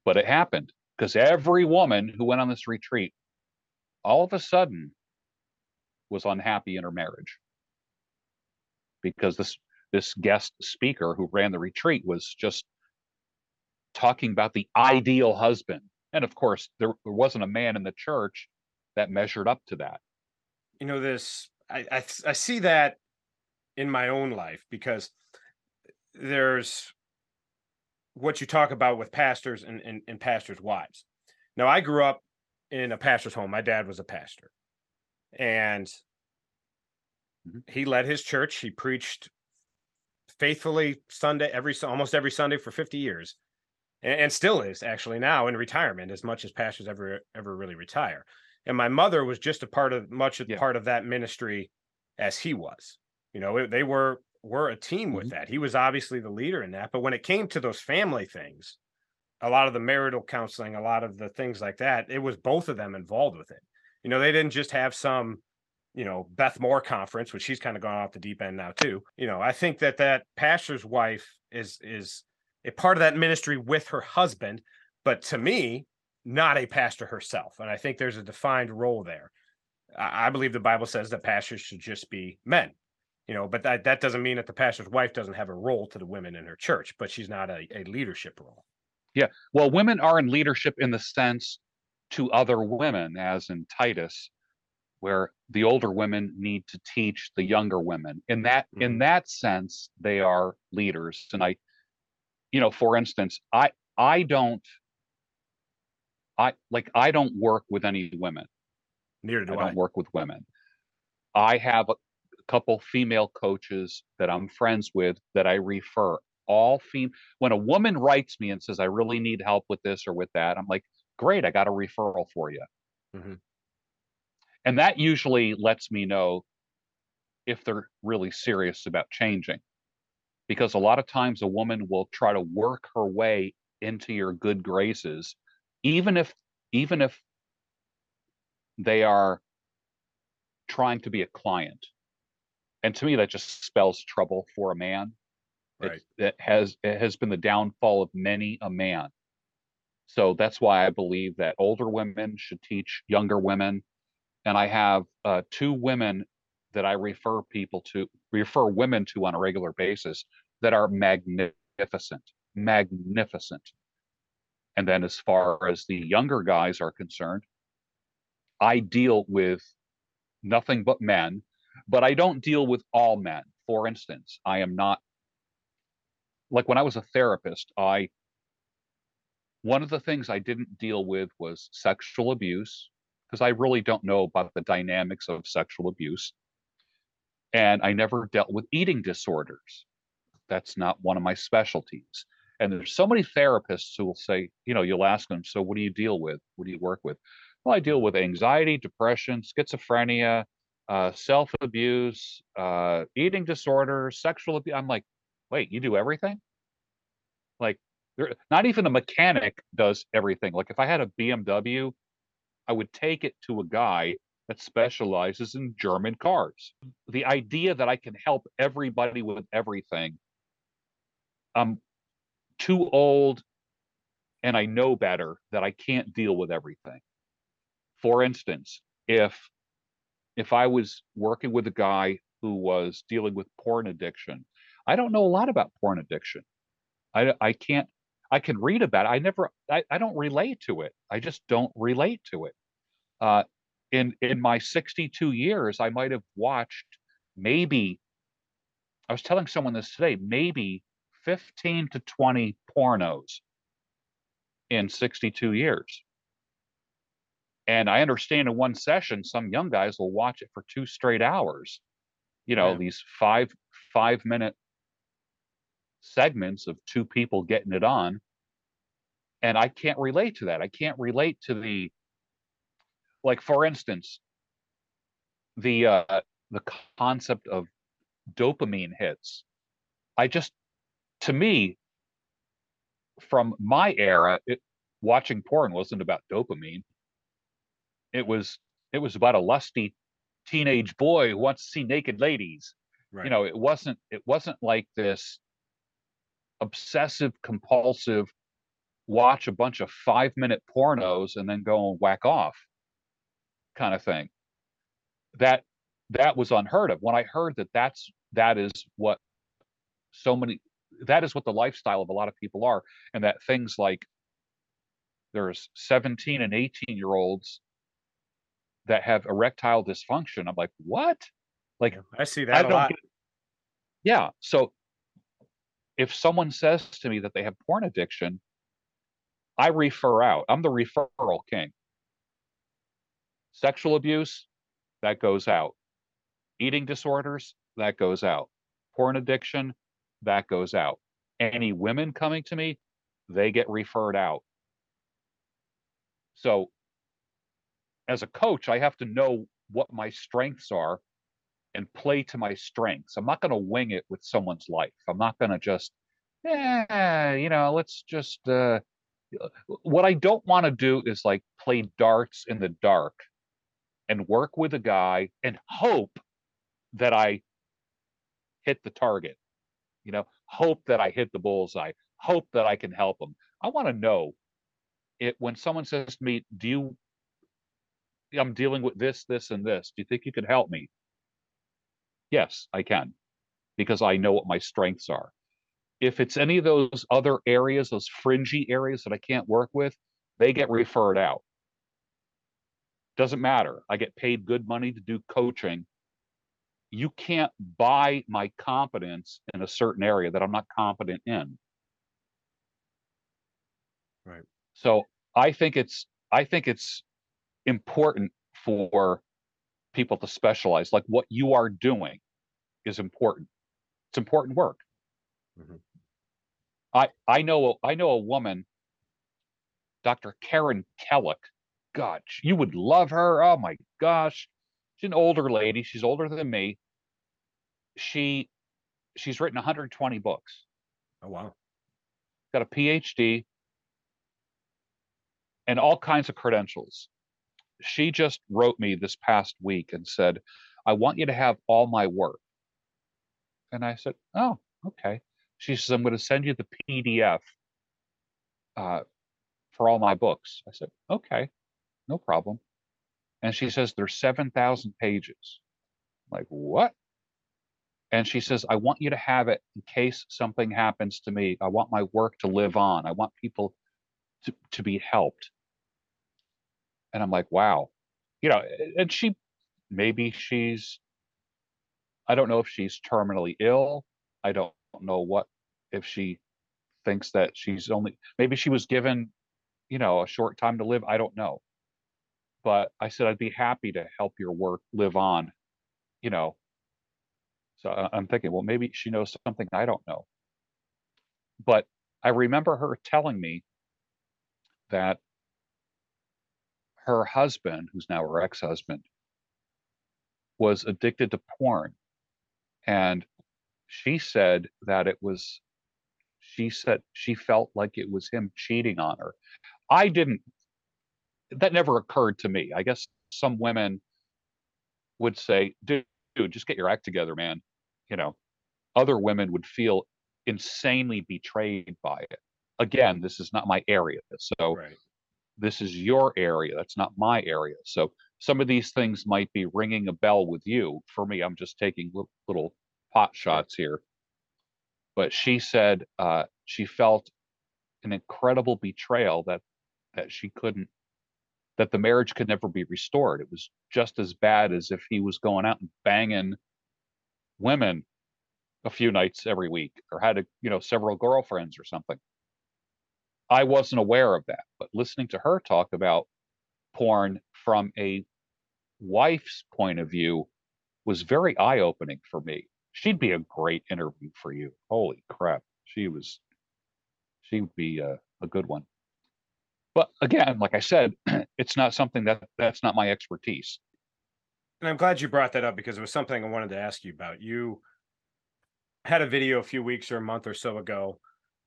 But it happened because every woman who went on this retreat all of a sudden was unhappy in her marriage because this this guest speaker who ran the retreat was just talking about the ideal husband and of course there, there wasn't a man in the church that measured up to that you know this I, I I see that in my own life because there's what you talk about with pastors and, and, and pastors' wives. Now I grew up in a pastor's home. My dad was a pastor. And Mhm. he led his church. He preached faithfully Sunday every almost every Sunday for 50 years. And, and still is actually now in retirement as much as pastors ever ever really retire. and my mother was just a part of much of Yeah. part of that ministry as he was. You know, it- they were were a team with Mhm. that. He was obviously the leader in that, but when it came to those family things, a lot of the marital counseling, a lot of the things like that, it was both of them involved with it. You know, they didn't just have some, you know, Beth Moore conference, which she's kind of gone off the deep end now too. You know, I think that that pastor's wife is is a part of that ministry with her husband, but to me, not a pastor herself. And I think there's a defined role there. I, believe the Bible says that pastors should just be men. You know, but that, that doesn't mean that the pastor's wife doesn't have a role to the women in her church, but she's not a, a leadership role. Yeah. Well, women are in leadership in the sense to other women, as in Titus, where the older women need to teach the younger women. In that in Mhm. that sense, they are leaders. And I, you know, for instance, I I don't I like I don't work with any women. Neither do I I. don't work with women. I have a couple female coaches that I'm friends with that I refer. All fem when a woman writes me and says, I really need help with this or with that, I'm like, great, I got a referral for you. Mhm. And that usually lets me know if they're really serious about changing. Because a lot of times a woman will try to work her way into your good graces, even if even if they are trying to be a client. And to me, that just spells trouble for a man. It- Right. It, has it has been the downfall of many a man. So that's why I believe that older women should teach younger women. And I have uh, two women that I refer people to, refer women to on a regular basis that are magnificent, magnificent. And then as far as the younger guys are concerned, I deal with nothing but men, but I don't deal with all men. For instance, I am not like when I was a therapist, I one of the things I didn't deal with was sexual abuse because I really don't know about the dynamics of sexual abuse. And I never dealt with eating disorders. That's not one of my specialties. And there's so many therapists who will say, you know, you'll ask them, so what do you deal with? What do you work with? Well, I deal with anxiety, depression, schizophrenia, uh, self abuse, uh, eating disorders, sexual abuse. I'm like, wait, you do everything? Like, there, not even a mechanic does everything. Like, if I had a BMW, I would take it to a guy that specializes in German cars. The idea that I can help everybody with everything, I'm too old and I know better that I can't deal with everything. For instance, if if I was working with a guy who was dealing with porn addiction, I don't know a lot about porn addiction. I I can't I can read about it. I never I, I don't relate to it. I just don't relate to it. Uh in in my 62 years, I might have watched maybe I was telling someone this today, maybe 15 to 20 pornos in 62 years. And I understand in one session, some young guys will watch it for two straight hours. You know, Yeah. these five five minute segments of two people getting it on. And I can't relate to that. I can't relate to the like for instance, the uh the concept of dopamine hits. I just to me, from my era, it, watching porn wasn't about dopamine. It was it was about a lusty teenage boy who wants to see naked ladies. Right. You know, it wasn't it wasn't like this obsessive compulsive watch a bunch of five minute pornos and then go and whack off kind of thing. That that was unheard of. When I heard that that's that is what so many that is what the lifestyle of a lot of people are and that things like there's 17 and 18 year olds that have erectile dysfunction i'm like what like I see that a lot. yeah so if someone says to me that they have porn addiction i refer out i'm the referral king sexual abuse that goes out eating disorders that goes out porn addiction that goes out any women coming to me they get referred out so as a coach, I have to know what my strengths are and play to my strengths. I'm not going to wing it with someone's life. I'm not going to just, yeah, you know, let's just. Uh, what I don't want to do is like play darts in the dark and work with a guy and hope that I hit the target. You know, hope that I hit the bullseye, hope that I can help them. I want to know it when someone says to me, "Do you I'm dealing with this, this, and this. Do you think you could help me? Yes, I can, because I know what my strengths are. If it's any of those other areas, those fringy areas that I can't work with, they get referred out. Doesn't matter. I get paid good money to do coaching. You can't buy my competence in a certain area that I'm not competent in. Right. So I think it's I think it's important for people to specialize. Like what you are doing is important. It's important work. Mm-hmm. I I know I know a woman, Dr. Karen Kellick. God, you would love her. Oh my gosh, she's an older lady. She's older than me. She she's written 120 books. Oh wow. Got a PhD and all kinds of credentials she just wrote me this past week and said, I want you to have all my work. And I said, Oh, okay. She says, I'm going to send you the PDF uh, for all my books. I said, Okay, no problem. And she says, There's 7,000 pages. I'm like, what? And she says, I want you to have it in case something happens to me. I want my work to live on. I want people to, to be helped and i'm like wow you know and she maybe she's i don't know if she's terminally ill i don't know what if she thinks that she's only maybe she was given you know a short time to live i don't know but i said i'd be happy to help your work live on you know so i'm thinking well maybe she knows something i don't know but i remember her telling me that her husband, who's now her ex husband, was addicted to porn. And she said that it was, she said she felt like it was him cheating on her. I didn't, that never occurred to me. I guess some women would say, dude, dude, just get your act together, man. You know, other women would feel insanely betrayed by it. Again, this is not my area. So right this is your area that's not my area so some of these things might be ringing a bell with you for me i'm just taking little, little pot shots here but she said uh, she felt an incredible betrayal that that she couldn't that the marriage could never be restored it was just as bad as if he was going out and banging women a few nights every week or had a you know several girlfriends or something I wasn't aware of that, but listening to her talk about porn from a wife's point of view was very eye opening for me. She'd be a great interview for you. Holy crap. She was, she would be a, a good one. But again, like I said, it's not something that that's not my expertise. And I'm glad you brought that up because it was something I wanted to ask you about. You had a video a few weeks or a month or so ago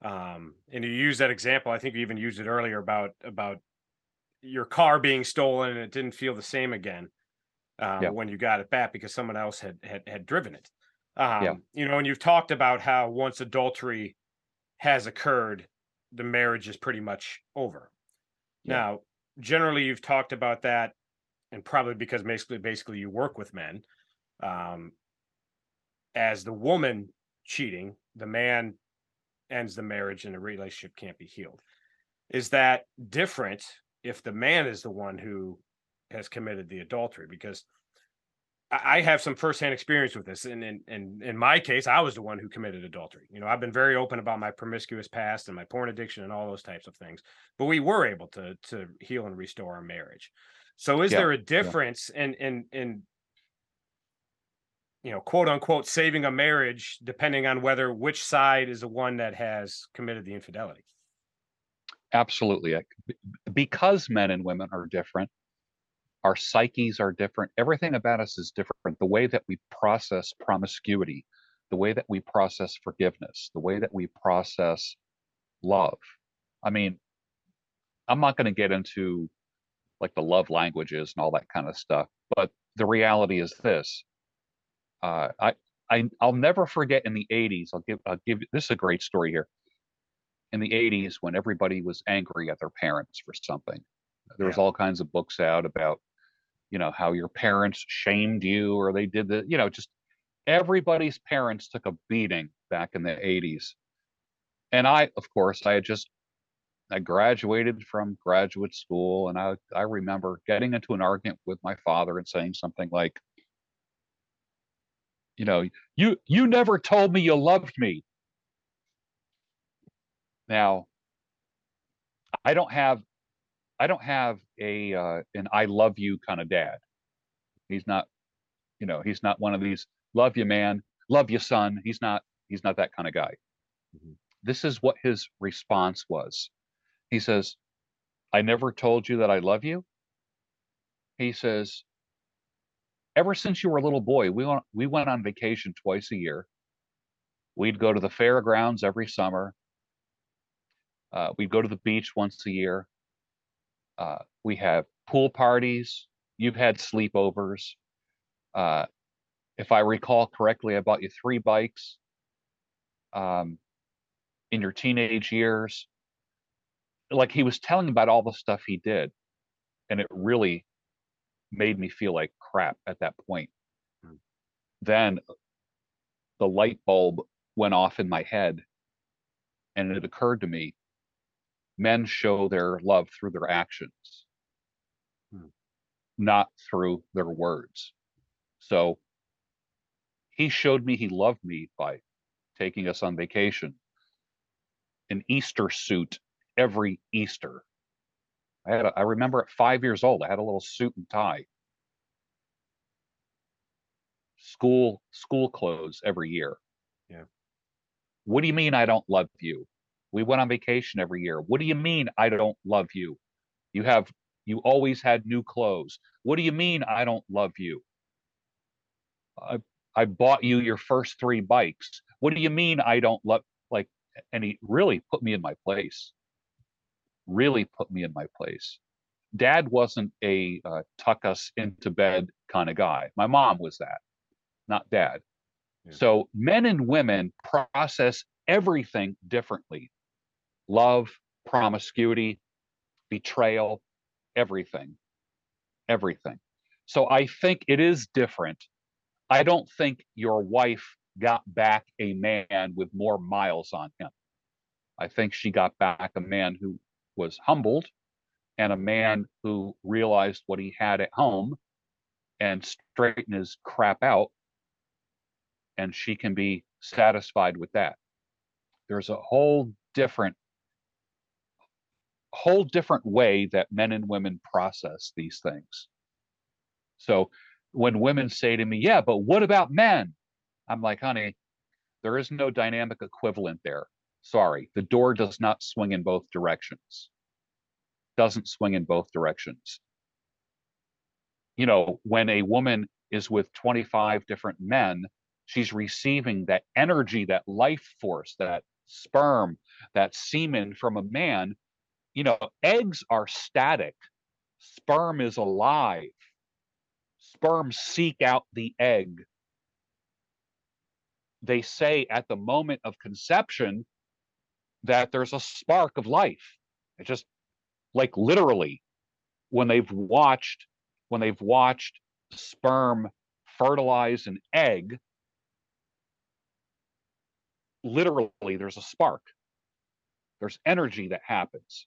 um, and you used that example. I think you even used it earlier about about your car being stolen and it didn't feel the same again um, yeah. when you got it back because someone else had had, had driven it. Um, yeah. You know, and you've talked about how once adultery has occurred, the marriage is pretty much over. Yeah. Now, generally, you've talked about that, and probably because basically, basically, you work with men. Um, as the woman cheating, the man ends the marriage and the relationship can't be healed. Is that different if the man is the one who has committed the adultery? Because I have some firsthand experience with this. And in, in, in my case, I was the one who committed adultery. You know, I've been very open about my promiscuous past and my porn addiction and all those types of things. But we were able to to heal and restore our marriage. So is yeah, there a difference yeah. in in in you know, quote unquote, saving a marriage, depending on whether which side is the one that has committed the infidelity. Absolutely. Because men and women are different, our psyches are different. Everything about us is different. The way that we process promiscuity, the way that we process forgiveness, the way that we process love. I mean, I'm not going to get into like the love languages and all that kind of stuff, but the reality is this. Uh, I, I, I'll never forget in the 80s. I'll give, I'll give this is a great story here. In the 80s, when everybody was angry at their parents for something, there was all kinds of books out about, you know, how your parents shamed you or they did the, you know, just everybody's parents took a beating back in the 80s. And I, of course, I had just I graduated from graduate school and I I remember getting into an argument with my father and saying something like, you know, you you never told me you loved me. Now, I don't have I don't have a uh, an I love you kind of dad. He's not, you know, he's not one of these love you man, love you son. He's not he's not that kind of guy. Mhm. This is what his response was. He says, "I never told you that I love you." He says, "Ever since you were a little boy, we went we went on vacation twice a year. We'd go to the fairgrounds every summer. Uh, we'd go to the beach once a year. Uh, we have pool parties. You've had sleepovers. Uh, if I recall correctly, I bought you three bikes um, in your teenage years. Like he was telling about all the stuff he did, and it really made me feel like crap at that point. Hmm. Then the light bulb went off in my head, and it occurred to me men show their love through their actions, Hmm. not through their words. So he showed me he loved me by taking us on vacation. An Easter suit every Easter. I had a, I remember at five years old, I had a little suit and tie. School school clothes every year. Yeah. What do you mean I don't love you? We went on vacation every year. What do you mean I don't love you? You have you always had new clothes. What do you mean I don't love you? I I bought you your first three bikes. What do you mean I don't love like and he really put me in my place. Really put me in my place. Dad wasn't a uh, tuck us into bed kind of guy. My mom was that, not dad. Yeah. So men and women process everything differently. Love, promiscuity, betrayal, everything. Everything. So I think it is different. I don't think your wife got back a man with more miles on him. I think she got back a man who was humbled and a man who realized what he had at home and straightened his crap out. And she can be satisfied with that. There's a whole different whole different way that men and women process these things. So when women say to me, "Yeah, but what about men?" I'm like, "Honey, there is no dynamic equivalent there. Sorry, the door does not swing in both directions. Doesn't swing in both directions. You know, when a woman is with 25 different men, she's receiving that energy, that life force, that sperm, that semen from a man. You know, eggs are static, sperm is alive. Sperm seek out the egg. They say at the moment of conception that there's a spark of life. It just like literally when they've watched when they've watched sperm fertilize an egg literally there's a spark there's energy that happens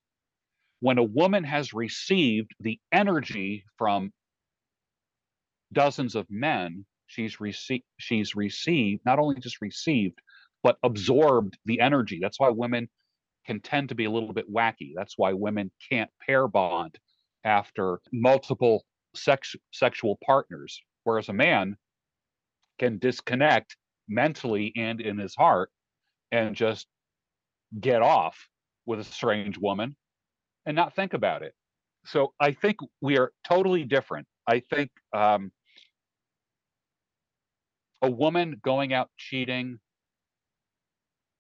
when a woman has received the energy from dozens of men she's received she's received not only just received but absorbed the energy. That's why women can tend to be a little bit wacky. That's why women can't pair bond after multiple sex sexual partners. Whereas a man can disconnect mentally and in his heart and just get off with a strange woman and not think about it so I think we are totally different. I think um, a woman going out cheating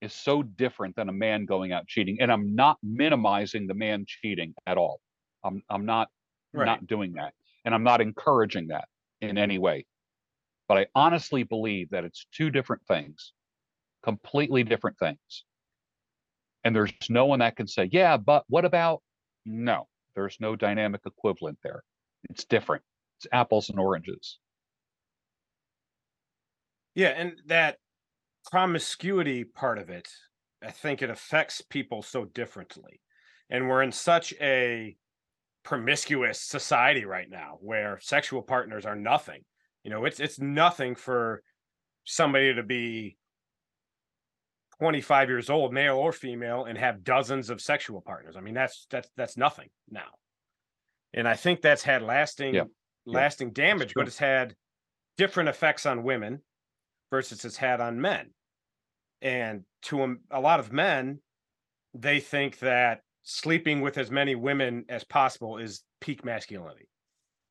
is so different than a man going out cheating. And I'm not minimizing the man cheating at all. I'm I'm not right. not doing that. And I'm not encouraging that in any way. But I honestly believe that it's two different things, completely different things. And there's no one that can say, yeah, but what about? No, there's no dynamic equivalent there. It's different. It's apples and oranges. Yeah, and that promiscuity part of it, I think it affects people so differently. And we're in such a promiscuous society right now where sexual partners are nothing. You know, it's it's nothing for somebody to be 25 years old, male or female, and have dozens of sexual partners. I mean, that's that's that's nothing now. And I think that's had lasting yeah. lasting yeah. damage, but it's had different effects on women versus it's had on men. And to a, a lot of men, they think that sleeping with as many women as possible is peak masculinity.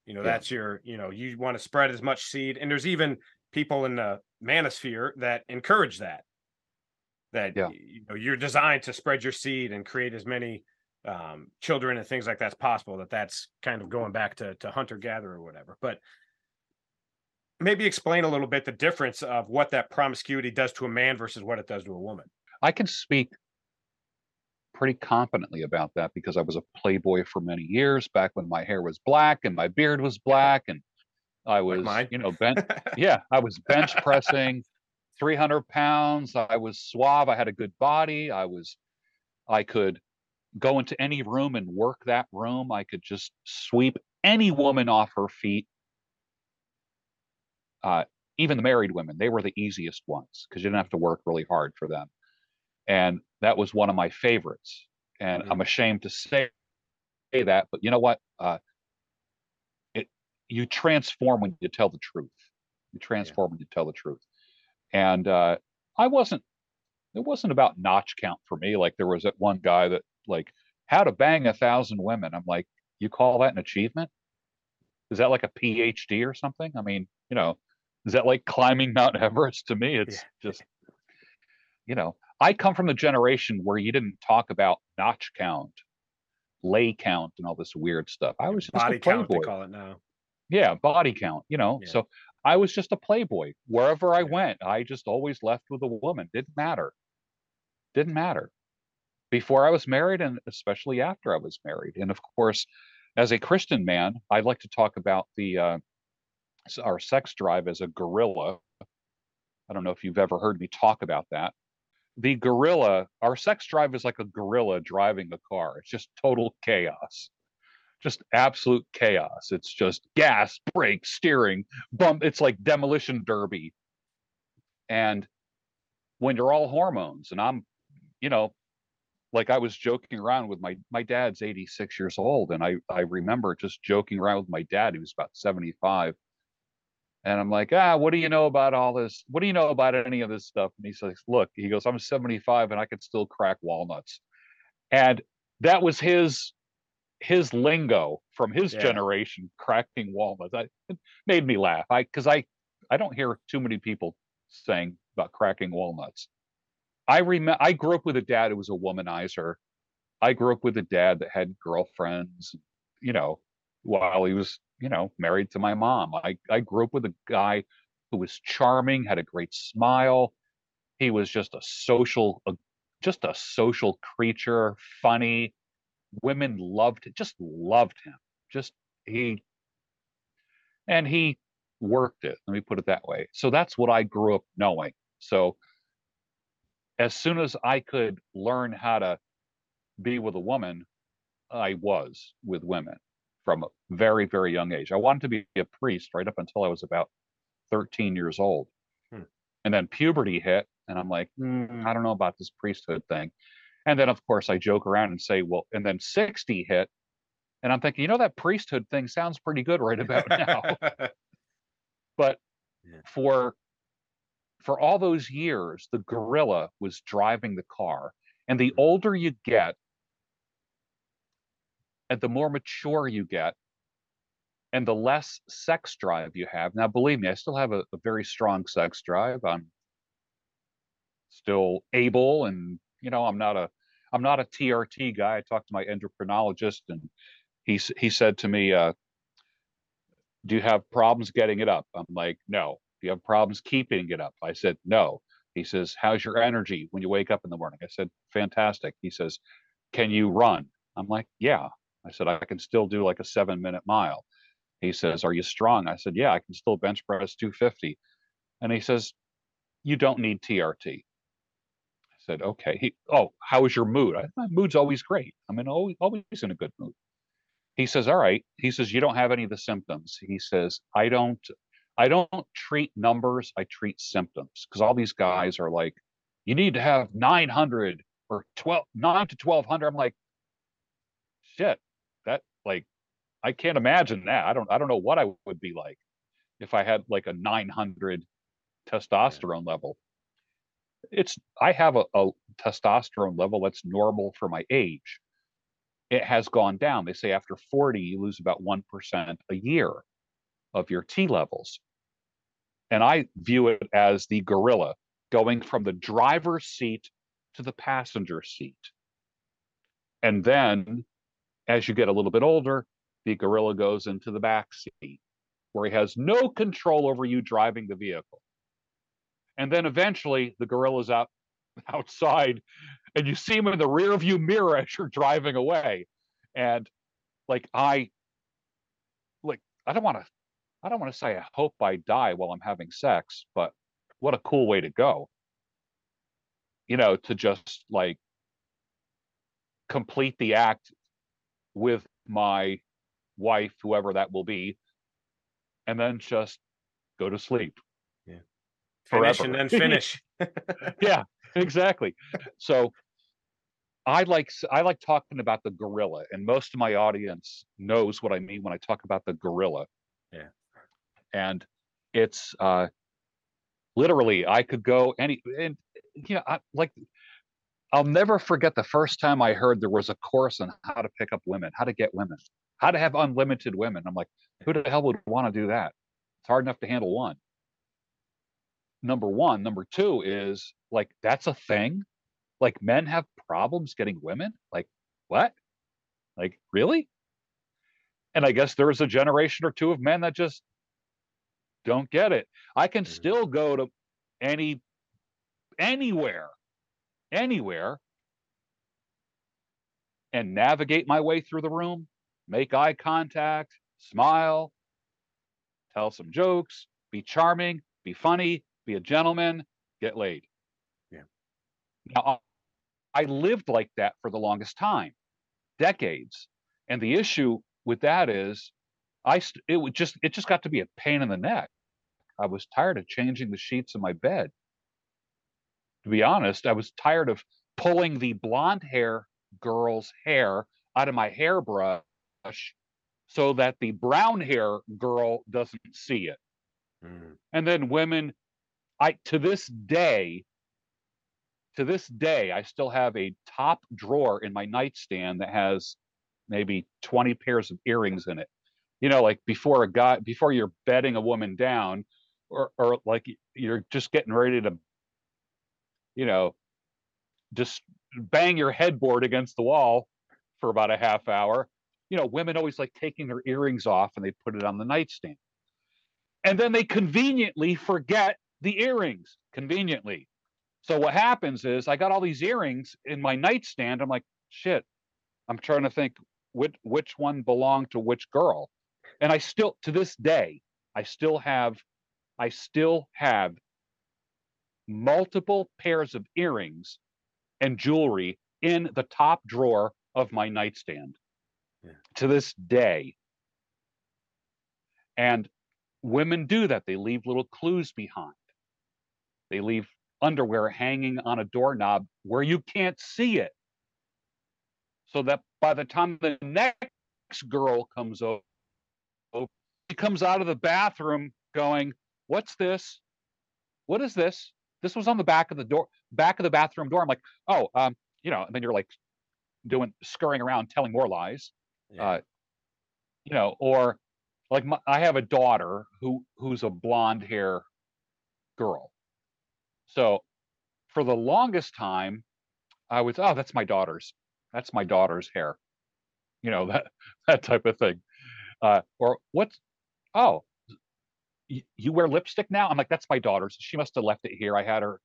You know, yeah. that's your, you know, you want to spread as much seed. And there's even people in the manosphere that encourage that. That yeah. you know you're designed to spread your seed and create as many um, children and things like that's possible. That that's kind of going back to to hunter gatherer or whatever. But maybe explain a little bit the difference of what that promiscuity does to a man versus what it does to a woman. I can speak pretty confidently about that because I was a playboy for many years back when my hair was black and my beard was black and I was, like you know, bench, yeah, I was bench pressing 300 pounds. I was suave. I had a good body. I was, I could go into any room and work that room. I could just sweep any woman off her feet uh, even the married women, they were the easiest ones because you didn't have to work really hard for them. And that was one of my favorites. And mm-hmm. I'm ashamed to say that, but you know what? Uh, it you transform when you tell the truth. You transform yeah. when you tell the truth. And uh, I wasn't. It wasn't about notch count for me. Like there was that one guy that like how to bang a thousand women. I'm like, you call that an achievement? Is that like a PhD or something? I mean, you know, is that like climbing Mount Everest? To me, it's yeah. just, you know, I come from the generation where you didn't talk about notch count, lay count, and all this weird stuff. I was just body count. They call it now. Yeah, body count. You know, yeah. so I was just a playboy wherever I went. I just always left with a woman. Didn't matter. Didn't matter. Before I was married, and especially after I was married, and of course, as a Christian man, I'd like to talk about the uh, our sex drive as a gorilla. I don't know if you've ever heard me talk about that. The gorilla, our sex drive is like a gorilla driving a car. It's just total chaos. Just absolute chaos. It's just gas, brake, steering, bump. It's like demolition derby. And when you're all hormones, and I'm, you know, like I was joking around with my my dad's 86 years old, and I I remember just joking around with my dad, He was about 75, and I'm like, ah, what do you know about all this? What do you know about any of this stuff? And he says, look, he goes, I'm 75 and I could still crack walnuts. And that was his his lingo from his yeah. generation, cracking walnuts. I, it made me laugh. I because I I don't hear too many people saying about cracking walnuts. I remember I grew up with a dad who was a womanizer. I grew up with a dad that had girlfriends, you know, while he was you know, married to my mom. I, I grew up with a guy who was charming, had a great smile. He was just a social, a, just a social creature, funny. Women loved, just loved him. Just he, and he worked it. Let me put it that way. So that's what I grew up knowing. So as soon as I could learn how to be with a woman, I was with women from a very, very young age. I wanted to be a priest right up until I was about 13 years old. Hmm. And then puberty hit, and I'm like, mm, I don't know about this priesthood thing. And then, of course, I joke around and say, well, and then 60 hit, and I'm thinking, you know, that priesthood thing sounds pretty good right about now. but yeah. for for all those years, the gorilla was driving the car. And the mm-hmm. older you get, and the more mature you get, and the less sex drive you have. Now, believe me, I still have a, a very strong sex drive. I'm still able, and you know, I'm not a I'm not a TRT guy. I talked to my endocrinologist, and he he said to me, uh, "Do you have problems getting it up?" I'm like, "No." Do you have problems keeping it up? I said, "No." He says, "How's your energy when you wake up in the morning?" I said, "Fantastic." He says, "Can you run?" I'm like, "Yeah." I said, "I can still do like a seven minute mile." He says, Are you strong? I said, Yeah, I can still bench press 250. And he says, You don't need TRT. I said, Okay. He, oh, how is your mood? I, My mood's always great. I'm in always, always in a good mood. He says, All right. He says, You don't have any of the symptoms. He says, I don't. I don't treat numbers, I treat symptoms because all these guys are like, you need to have 900 or 12, 9 to 1200. I'm like, shit, that like I can't imagine that. I don't I don't know what I would be like if I had like a 900 testosterone level. It's I have a, a testosterone level that's normal for my age. It has gone down. They say after 40 you lose about 1% a year of your T levels. And I view it as the gorilla going from the driver's seat to the passenger seat. And then as you get a little bit older, the gorilla goes into the back seat where he has no control over you driving the vehicle. And then eventually the gorilla's out outside and you see him in the rear view mirror as you're driving away. And like I like I don't want to I don't want to say I hope I die while I'm having sex, but what a cool way to go. You know, to just like complete the act with my wife, whoever that will be, and then just go to sleep. Finish forever. and then finish. yeah, exactly. So I like I like talking about the gorilla, and most of my audience knows what I mean when I talk about the gorilla. Yeah. And it's uh literally I could go any and you know, I, like I'll never forget the first time I heard there was a course on how to pick up women, how to get women how to have unlimited women. I'm like, who the hell would want to do that? It's hard enough to handle one. Number one. Number two is like, that's a thing. Like, men have problems getting women. Like, what? Like, really? And I guess there is a generation or two of men that just don't get it. I can mm-hmm. still go to any anywhere, anywhere, and navigate my way through the room make eye contact, smile, tell some jokes, be charming, be funny, be a gentleman, get laid. Yeah. Now, I lived like that for the longest time, decades. And the issue with that is, I it would just it just got to be a pain in the neck. I was tired of changing the sheets in my bed. To be honest, I was tired of pulling the blonde hair girl's hair out of my hairbrush so that the brown hair girl doesn't see it. Mm. And then women, I to this day, to this day, I still have a top drawer in my nightstand that has maybe 20 pairs of earrings in it. You know, like before a guy, before you're bedding a woman down, or or like you're just getting ready to, you know, just bang your headboard against the wall for about a half hour you know, women always like taking their earrings off and they put it on the nightstand. And then they conveniently forget the earrings, conveniently. So what happens is I got all these earrings in my nightstand. I'm like, shit, I'm trying to think which which one belonged to which girl. And I still to this day, I still have I still have multiple pairs of earrings and jewelry in the top drawer of my nightstand yeah. to this day. And women do that. They leave little clues behind. They leave underwear hanging on a doorknob where you can't see it. So that by the time the next girl comes over, she comes out of the bathroom going, What's this? What is this? This was on the back of the door, back of the bathroom door. I'm like, Oh, um, you know, and then you're like doing scurrying around telling more lies. Yeah. Uh, you know, or like my, I have a daughter who who's a blonde hair girl. So for the longest time, I was, oh, that's my daughter's. That's my daughter's hair. You know, that that type of thing. Uh, or what's oh, you, you wear lipstick now? I'm like, that's my daughter's. She must have left it here. I had her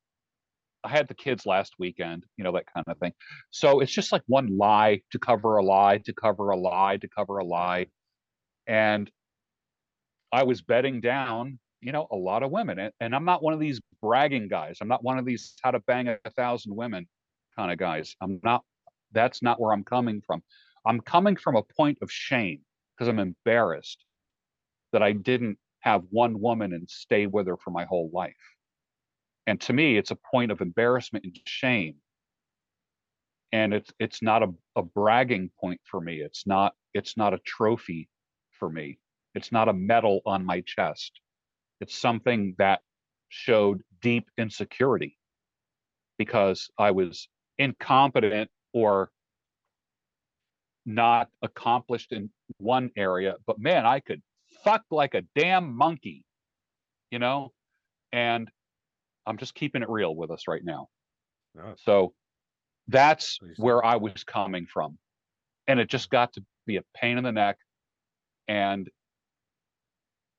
I had the kids last weekend, you know, that kind of thing. So it's just like one lie to cover a lie, to cover a lie, to cover a lie. And I was betting down, you know, a lot of women. And, and I'm not one of these bragging guys. I'm not one of these how to bang a, thousand women kind of guys. I'm not, that's not where I'm coming from. I'm coming from a point of shame because I'm embarrassed that I didn't have one woman and stay with her for my whole life. And to me, it's a point of embarrassment and shame. And it's it's not a, a bragging point for me. It's not it's not a trophy for me. It's not a medal on my chest. It's something that showed deep insecurity because I was incompetent or not accomplished in one area, but man, I could fuck like a damn monkey, you know? And I'm just keeping it real with us right now. Oh. So that's where I was coming from. And it just got to be a pain in the neck. And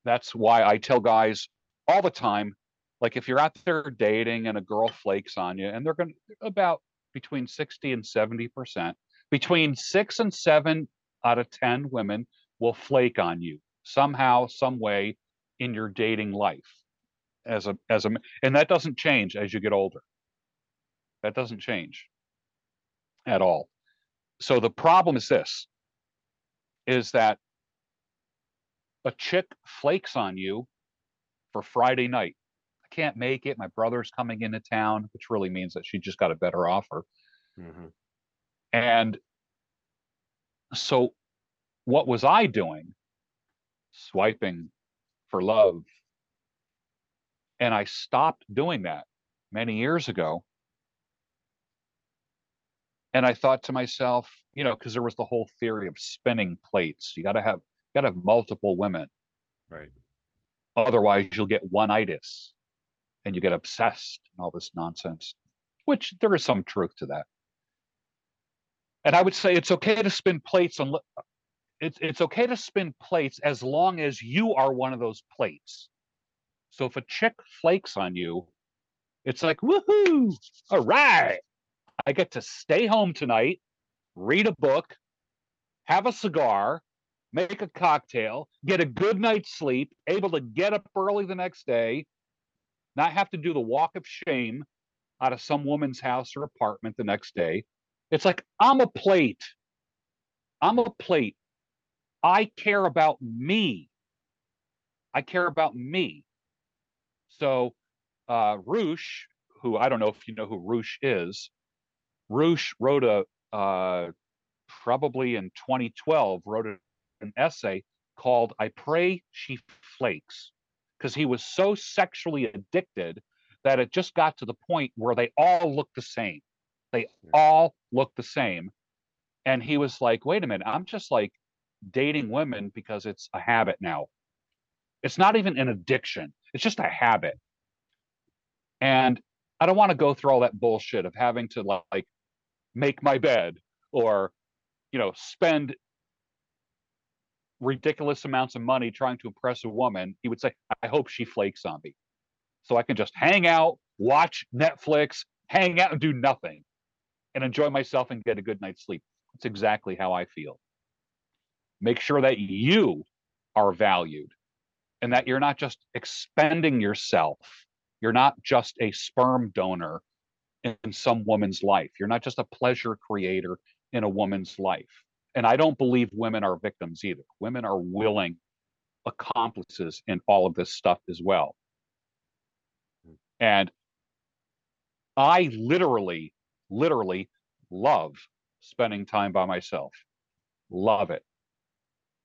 that's why I tell guys all the time like if you're out there dating and a girl flakes on you and they're going about between 60 and 70% between 6 and 7 out of 10 women will flake on you somehow some way in your dating life as a as a and that doesn't change as you get older. That doesn't change at all. So the problem is this is that a chick flakes on you for friday night i can't make it my brother's coming into town which really means that she just got a better offer mm-hmm. and so what was i doing swiping for love and I stopped doing that many years ago. And I thought to myself, you know, because there was the whole theory of spinning plates. You gotta have gotta have multiple women. Right. Otherwise you'll get one itis and you get obsessed and all this nonsense. Which there is some truth to that. And I would say it's okay to spin plates on it's it's okay to spin plates as long as you are one of those plates. So if a chick flakes on you, it's like, woohoo, all right. I get to stay home tonight, read a book, have a cigar, make a cocktail, get a good night's sleep, able to get up early the next day, not have to do the walk of shame out of some woman's house or apartment the next day. It's like, I'm a plate. I'm a plate. I care about me. I care about me. So uh, Roosh, who I don't know if you know who Roosh is, Roosh wrote a uh, probably in 2012 wrote an essay called "I Pray She Flakes" because he was so sexually addicted that it just got to the point where they all looked the same. They all looked the same, and he was like, "Wait a minute, I'm just like dating women because it's a habit now. It's not even an addiction. It's just a habit. And I don't want to go through all that bullshit of having to like make my bed or, you know, spend ridiculous amounts of money trying to impress a woman. He would say, I hope she flakes on me. So I can just hang out, watch Netflix, hang out and do nothing and enjoy myself and get a good night's sleep. That's exactly how I feel. Make sure that you are valued and that you're not just expending yourself. You're not just a sperm donor in some woman's life. You're not just a pleasure creator in a woman's life. And I don't believe women are victims either. Women are willing accomplices in all of this stuff as well. And I literally, literally love spending time by myself. Love it.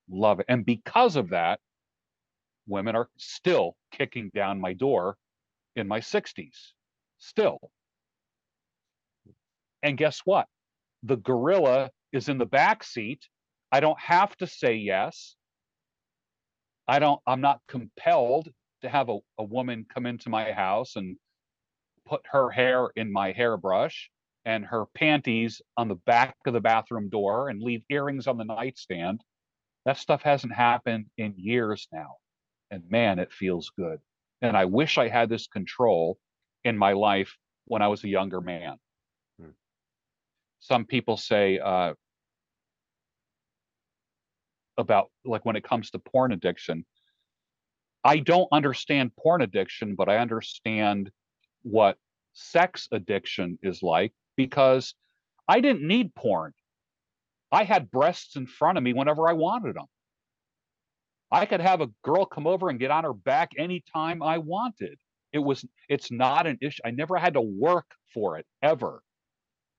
Love it. And because of that, women are still kicking down my door in my 60s. Still. And guess what? The gorilla is in the back seat. I don't have to say yes. I don't, I'm not compelled to have a, a woman come into my house and put her hair in my hairbrush and her panties on the back of the bathroom door and leave earrings on the nightstand. That stuff hasn't happened in years now. And man, it feels good. And I wish I had this control in my life when I was a younger man. Some people say uh, about like when it comes to porn addiction, I don't understand porn addiction, but I understand what sex addiction is like because I didn't need porn. I had breasts in front of me whenever I wanted them. I could have a girl come over and get on her back anytime I wanted. It was it's not an issue. I never had to work for it ever.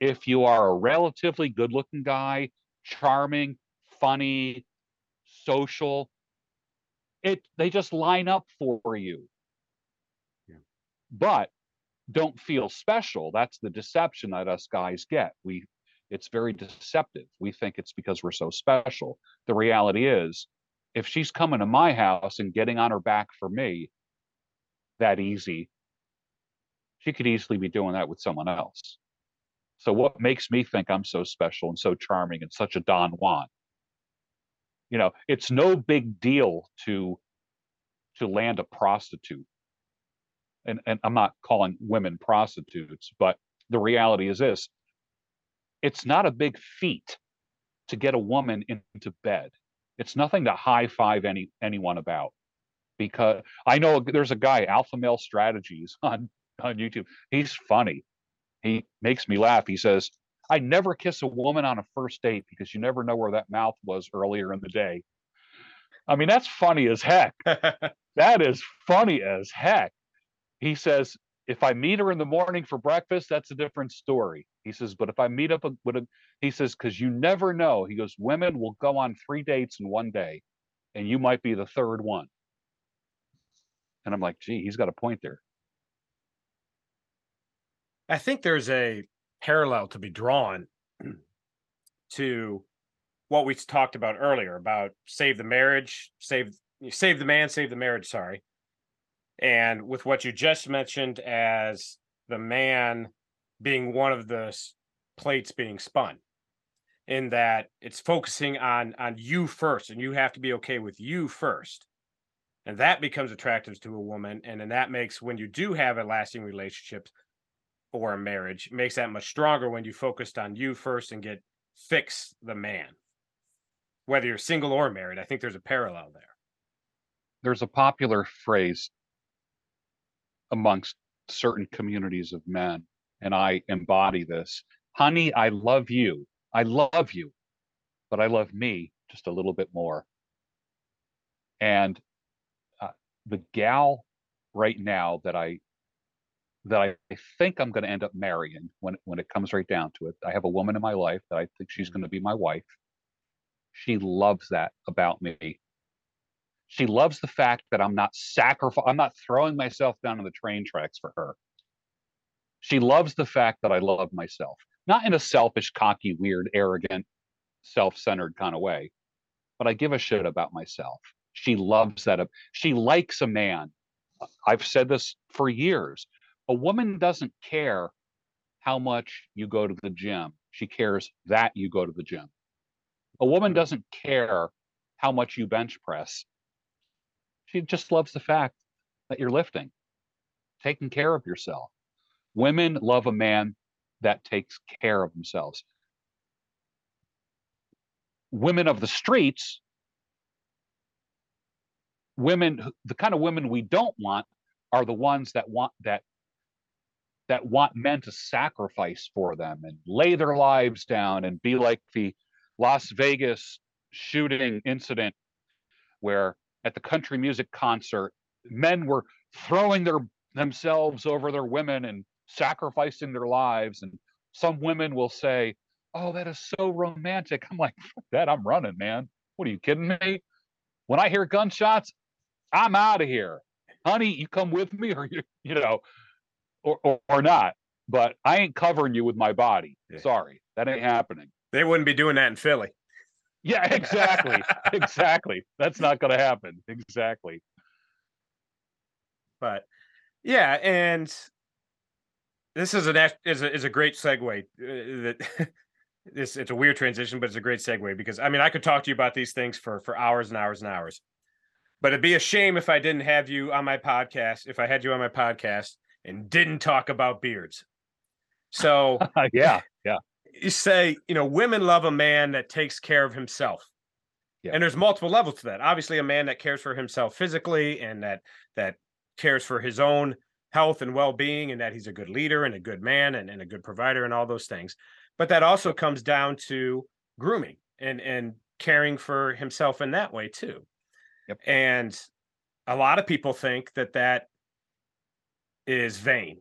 If you are a relatively good-looking guy, charming, funny, social, it they just line up for you. Yeah. But don't feel special. That's the deception that us guys get. We it's very deceptive. We think it's because we're so special. The reality is, if she's coming to my house and getting on her back for me that easy, she could easily be doing that with someone else. So what makes me think I'm so special and so charming and such a Don Juan? You know, it's no big deal to to land a prostitute and, and I'm not calling women prostitutes, but the reality is this it's not a big feat to get a woman into bed. It's nothing to high five any anyone about because I know there's a guy, Alpha Male Strategies on, on YouTube. He's funny. He makes me laugh. He says, I never kiss a woman on a first date because you never know where that mouth was earlier in the day. I mean, that's funny as heck. that is funny as heck. He says, if I meet her in the morning for breakfast, that's a different story. He says, but if I meet up with a, he says, because you never know. He goes, women will go on three dates in one day, and you might be the third one. And I'm like, gee, he's got a point there. I think there's a parallel to be drawn to what we talked about earlier about save the marriage, save save the man, save the marriage. Sorry, and with what you just mentioned as the man being one of the plates being spun in that it's focusing on on you first and you have to be okay with you first and that becomes attractive to a woman and then that makes when you do have a lasting relationship or a marriage makes that much stronger when you focused on you first and get fix the man whether you're single or married i think there's a parallel there there's a popular phrase amongst certain communities of men. And I embody this. Honey, I love you. I love you, but I love me just a little bit more. And uh, the gal right now that I that I think I'm going to end up marrying when when it comes right down to it. I have a woman in my life that I think she's going to be my wife. She loves that about me. She loves the fact that I'm not sacrifice I'm not throwing myself down on the train tracks for her. She loves the fact that I love myself, not in a selfish, cocky, weird, arrogant, self-centered kind of way, but I give a shit about myself. She loves that. She likes a man. I've said this for years. A woman doesn't care how much you go to the gym. She cares that you go to the gym. A woman hmm. doesn't care how much you bench press. She just loves the fact that you're lifting, taking care of yourself. Women love a man that takes care of themselves. Women of the streets, women, the kind of women we don't want are the ones that want that that want men to sacrifice for them and lay their lives down and be like the Las Vegas shooting incident where at the country music concert, men were throwing their themselves over their women and sacrificing their lives. And some women will say, Oh, that is so romantic. I'm like, that, I'm running, man. What are you kidding me? When I hear gunshots, I'm out of here. Honey, you come with me or you, you know, or, or, or not. But I ain't covering you with my body. Yeah. Sorry, that ain't happening. They wouldn't be doing that in Philly. Yeah, exactly. exactly. That's not going to happen. Exactly. But yeah, and this is an is a, is a great segue. Uh, that this it's a weird transition, but it's a great segue because I mean I could talk to you about these things for for hours and hours and hours. But it'd be a shame if I didn't have you on my podcast. If I had you on my podcast and didn't talk about beards. So yeah, yeah. You say, you know, women love a man that takes care of himself. Yeah. And there's multiple levels to that. Obviously, a man that cares for himself physically and that that cares for his own health and well-being and that he's a good leader and a good man and, and a good provider and all those things. But that also comes down to grooming and and caring for himself in that way too. Yep. And a lot of people think that that is vain.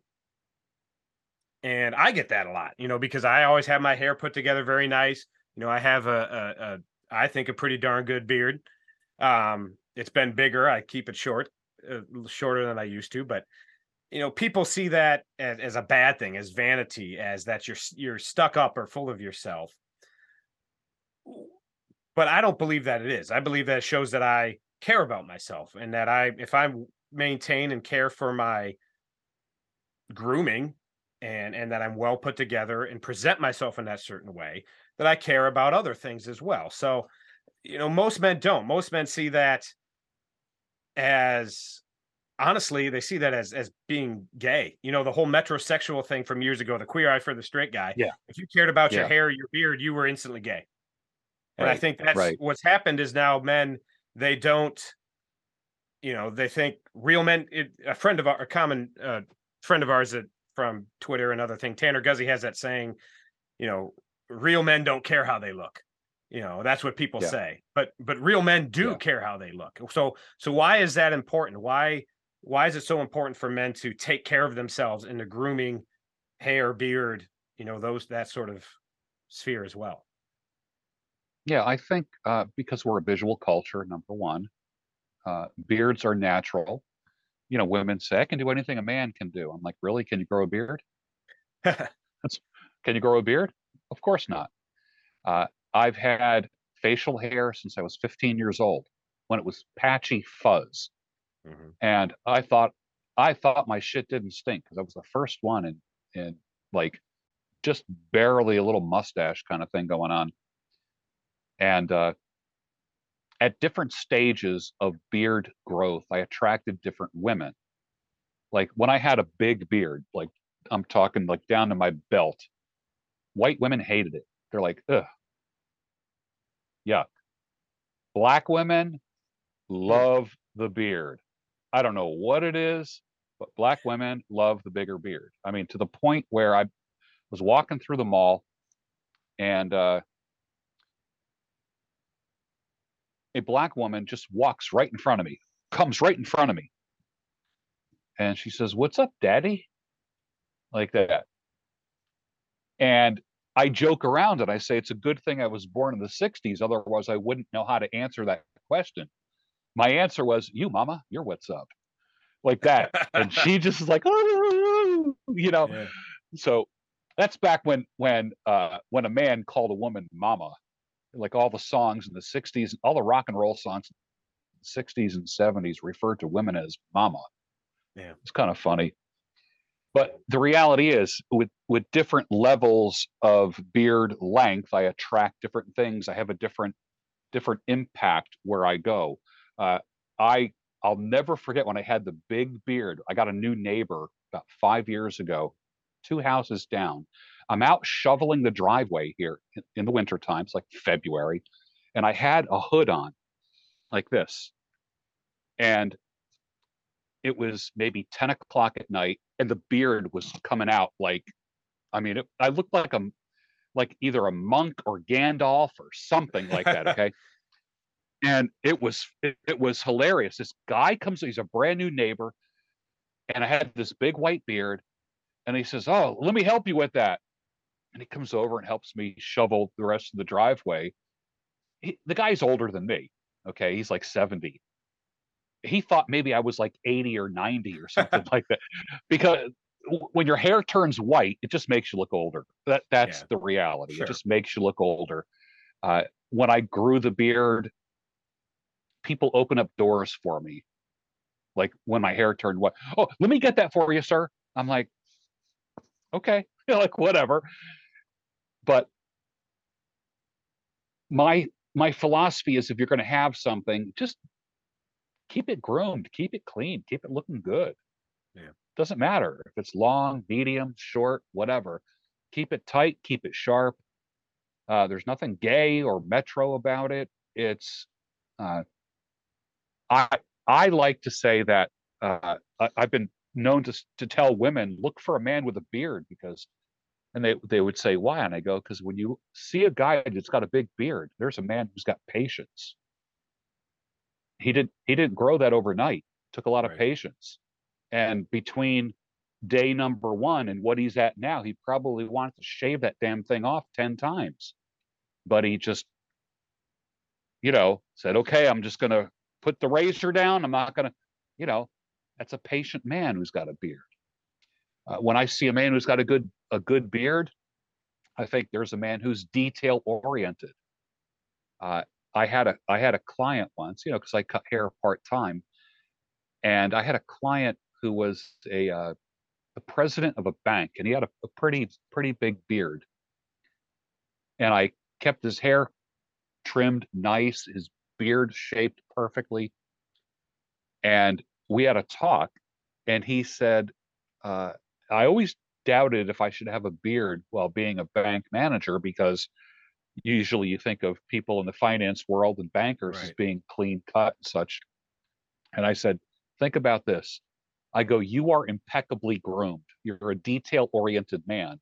And I get that a lot, you know, because I always have my hair put together very nice. You know, I have a, a, a I think a pretty darn good beard. Um, it's been bigger. I keep it short, uh, shorter than I used to, but you know, people see that as, as a bad thing, as vanity, as that you're you're stuck up or full of yourself. But I don't believe that it is. I believe that it shows that I care about myself and that I, if I maintain and care for my grooming and and that I'm well put together and present myself in that certain way that I care about other things as well. So, you know, most men don't. Most men see that as honestly, they see that as as being gay. You know, the whole metrosexual thing from years ago, the queer eye for the straight guy. Yeah. If you cared about yeah. your hair, your beard, you were instantly gay. And right. I think that's right. what's happened is now men they don't you know they think real men it, a friend of our a common uh, friend of ours that from twitter and other thing tanner guzy has that saying you know real men don't care how they look you know that's what people yeah. say but but real men do yeah. care how they look so so why is that important why why is it so important for men to take care of themselves in the grooming hair beard you know those that sort of sphere as well yeah, I think uh, because we're a visual culture, number one, uh, beards are natural. You know, women say, I can do anything a man can do. I'm like, really? Can you grow a beard? That's, can you grow a beard? Of course not. Uh, I've had facial hair since I was 15 years old when it was patchy fuzz. Mm-hmm. And I thought, I thought my shit didn't stink because I was the first one in, in like just barely a little mustache kind of thing going on and uh, at different stages of beard growth, I attracted different women. Like when I had a big beard, like I'm talking like down to my belt, white women hated it. They're like, ugh, yuck. Black women love the beard. I don't know what it is, but black women love the bigger beard. I mean, to the point where I was walking through the mall and uh, a black woman just walks right in front of me, comes right in front of me. And she says, What's up, daddy? Like that. And I joke around and I say, It's a good thing I was born in the 60s. Otherwise, I wouldn't know how to answer that question. My answer was, You, mama, you're what's up. Like that. and she just is like, oh, you know. Yeah. So that's back when when uh when a man called a woman mama like all the songs in the 60s, all the rock and roll songs in the 60s and 70s referred to women as mama. Yeah. It's kind of funny. But the reality is with with different levels of beard length, I attract different things. I have a different different impact where I go. Uh, I I'll never forget when I had the big beard. I got a new neighbor about five years ago, two houses down. I'm out shoveling the driveway here in the winter times, like February, and I had a hood on like this. And it was maybe 10 o'clock at night, and the beard was coming out like, I mean, it, I looked like a like either a monk or Gandalf or something like that. Okay. and it was it, it was hilarious. This guy comes, he's a brand new neighbor, and I had this big white beard, and he says, "Oh, let me help you with that." And he comes over and helps me shovel the rest of the driveway. He, the guy's older than me. Okay, he's like 70. He thought maybe I was like 80 or 90 or something like that. Because when your hair turns white, it just makes you look older. That that's yeah. the reality. Sure. It just makes you look older. Uh, when I grew the beard, people open up doors for me. Like when my hair turned white. Oh, let me get that for you, sir. I'm like, okay, like whatever. But my my philosophy is if you're going to have something, just keep it groomed, keep it clean, keep it looking good. Yeah. Doesn't matter if it's long, medium, short, whatever. Keep it tight, keep it sharp. Uh, there's nothing gay or metro about it. It's uh, I I like to say that uh, I, have been known to to tell women look for a man with a beard because, and they they would say why, and I go because when you see a guy that's got a big beard, there's a man who's got patience. He didn't he didn't grow that overnight. Took a lot right. of patience, and between day number one and what he's at now, he probably wanted to shave that damn thing off 10 times. But he just, you know, said, okay, I'm just going to put the razor down. I'm not going to, you know, that's a patient man who's got a beard. Uh, when I see a man who's got a good a good beard, I think there's a man who's detail oriented. Uh, I had a I had a client once, you know, because I cut hair part time, and I had a client who was a uh, the president of a bank, and he had a, a pretty pretty big beard. And I kept his hair trimmed nice, his beard shaped perfectly. And we had a talk, and he said, uh, I always doubted if I should have a beard while being a bank manager because usually you think of people in the finance world and bankers right. as being clean cut and such. And I said, think about this. I go, you are impeccably groomed. You're a detail oriented man.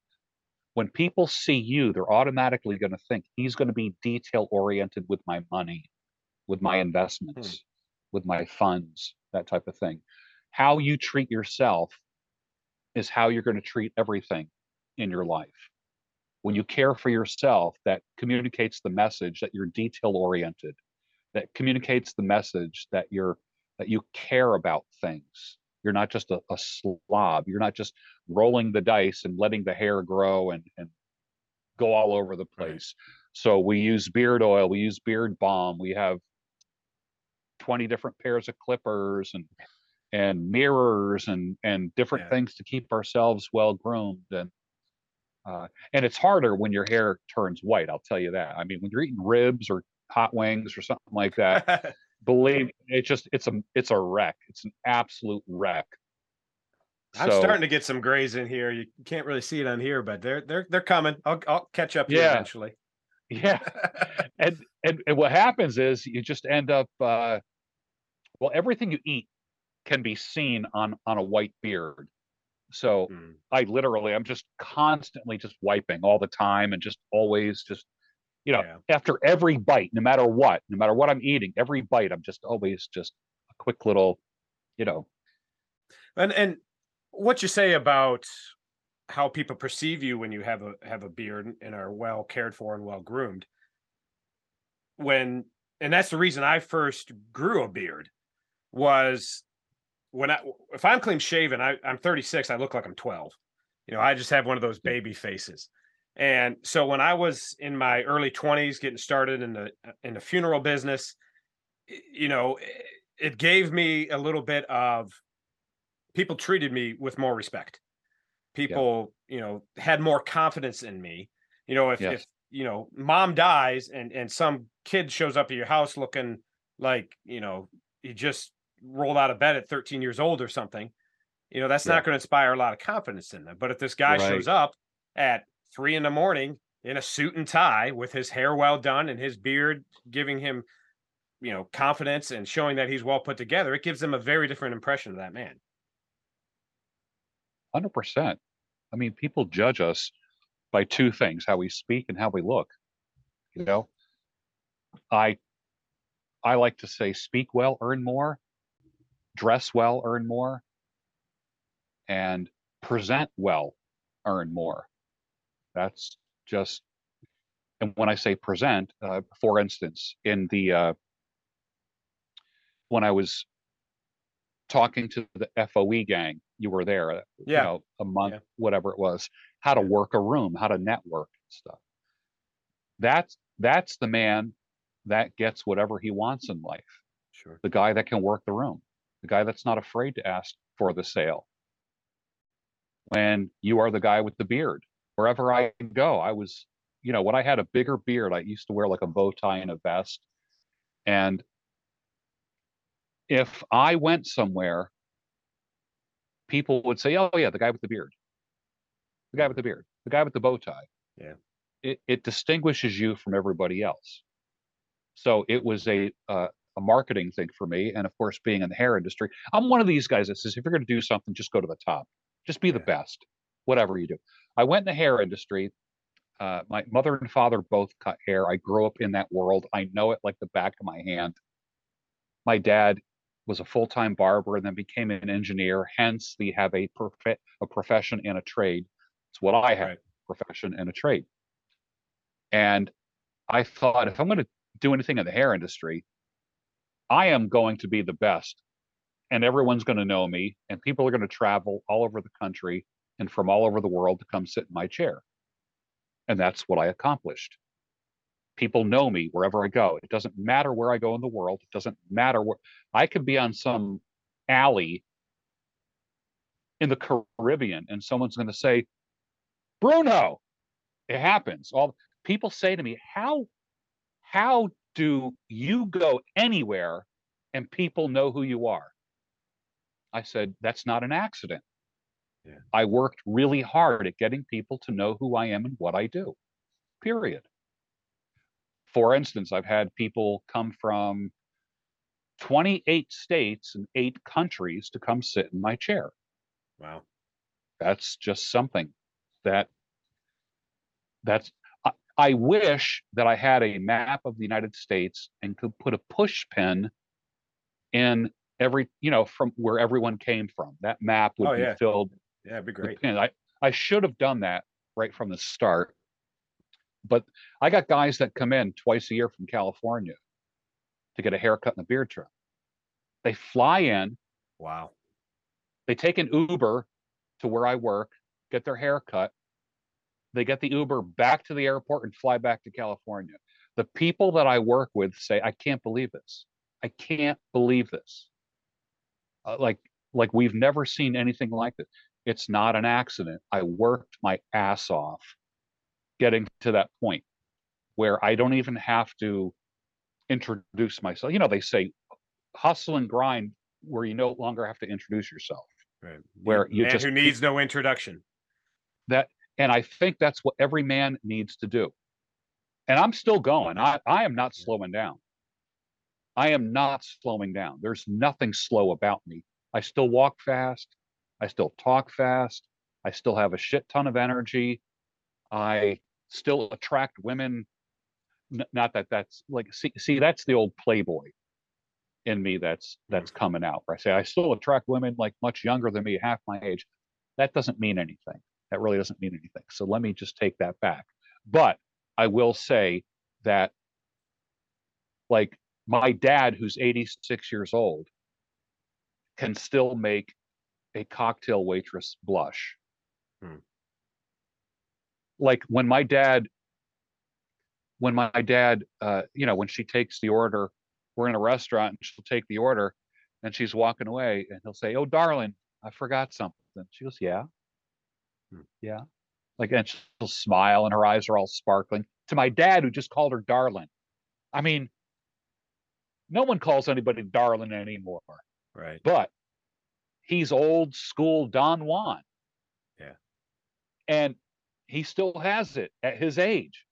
When people see you, they're automatically going to think he's going to be detail oriented with my money, with my investments, hmm. with my funds, that type of thing. How you treat yourself is how you're going to treat everything in your life. When you mm. care for yourself, that communicates the message that you're detail oriented, that communicates the message that you're that you care about things you're not just a, a slob. You're not just rolling the dice and letting the hair grow and, and go all over the place. So we use beard oil, we use beard balm, we have 20 different pairs of clippers and and mirrors and and different yeah. things to keep ourselves well groomed and uh, and it's harder when your hair turns white i'll tell you that i mean when you're eating ribs or hot wings or something like that believe it's just it's a it's a wreck. It's an absolute wreck. I'm starting to get some grays in here. You can't really see it on here, but they're they're they're coming. I'll I'll catch up yeah. eventually. Yeah. and, and and what happens is you just end up uh well everything you eat can be seen on on a white beard. So hmm. I literally I'm just constantly just wiping all the time and just always just you know, yeah. after every bite, no matter what, no matter what I'm eating, every bite, I'm just always just a quick little, you know. And and what you say about how people perceive you when you have a have a beard and are well cared for and well groomed. When and that's the reason I first grew a beard was when I if I'm clean shaven, I, I'm 36, I look like I'm 12. You know, I just have one of those baby faces. And so when I was in my early 20s getting started in the in the funeral business, you know, it gave me a little bit of people treated me with more respect. People, yeah. you know, had more confidence in me. You know, if yes. if you know, mom dies and and some kid shows up at your house looking like, you know, he just rolled out of bed at 13 years old or something, you know, that's yeah. not going to inspire a lot of confidence in them. But if this guy right. shows up at three in the morning in a suit and tie with his hair well done and his beard giving him you know confidence and showing that he's well put together it gives them a very different impression of that man 100% i mean people judge us by two things how we speak and how we look you know i i like to say speak well earn more dress well earn more and present well earn more that's just, and when I say present, uh, for instance, in the, uh, when I was talking to the FOE gang, you were there, uh, yeah. you know, a month, yeah. whatever it was, how to work a room, how to network and stuff. That's, that's the man that gets whatever he wants in life. Sure. The guy that can work the room, the guy that's not afraid to ask for the sale. When you are the guy with the beard, wherever I go, I was, you know, when I had a bigger beard, I used to wear like a bow tie and a vest. And if I went somewhere, people would say, "Oh yeah, the guy with the beard, the guy with the beard, the guy with the bow tie." Yeah, it, it distinguishes you from everybody else. So it was a uh, a marketing thing for me, and of course, being in the hair industry, I'm one of these guys that says, if you're going to do something, just go to the top, just be yeah. the best, whatever you do. I went in the hair industry. Uh, my mother and father both cut hair. I grew up in that world. I know it like the back of my hand. My dad was a full-time barber and then became an engineer. Hence, we have a prof- a profession and a trade. It's what I have, right. profession and a trade. And I thought if I'm going to do anything in the hair industry, I am going to be the best. And everyone's going to know me, and people are going to travel all over the country and from all over the world to come sit in my chair. And that's what I accomplished. People know me wherever I go. It doesn't matter where I go in the world. It doesn't matter where I could be on some alley in the Caribbean and someone's going to say, Bruno, it happens. All people say to me, how how do you go anywhere and people know who you are? I said, that's not an accident. Yeah. I worked really hard at getting people to know who I am and what I do, period. For instance, I've had people come from 28 states and eight countries to come sit in my chair. Wow. That's just something that that's I wish that I had a map of the United States and could put a push pin in every, you know, from where everyone came from. That map would oh, be yeah. filled. Yeah, it'd be great. I, I should have done that right from the start. But I got guys that come in twice a year from California to get a haircut and a beard trim. They fly in. Wow. They take an Uber to where I work, get their hair cut, they get the Uber back to the airport and fly back to California. The people that I work with say, I can't believe this. I can't believe this. Uh, like, like we've never seen anything like this. It's not an accident. I worked my ass off getting to that point where I don't even have to introduce myself. You know, they say hustle and grind where you no longer have to introduce yourself. Right. Where you Man just who needs no introduction. That and I think that's what every man needs to do. And I'm still going. I, I am not slowing down. I am not slowing down. There's nothing slow about me. I still walk fast. I still talk fast. I still have a shit ton of energy. I still attract women. N- not that that's like see, see that's the old playboy in me that's that's mm. coming out. I say I still attract women like much younger than me, half my age. That doesn't mean anything that really doesn't mean anything. So let me just take that back. But I will say that, like, my dad, who's 86 years old, can still make a cocktail waitress blush. Hmm. Like when my dad, when my dad, uh, you know, when she takes the order, we're in a restaurant and she'll take the order and she's walking away and he'll say, Oh, darling, I forgot something. She goes, Yeah. Yeah. Like, and she'll smile and her eyes are all sparkling. To my dad, who just called her darling. I mean, no one calls anybody darling anymore. Right. But he's old school Don Juan. Yeah. And he still has it at his age.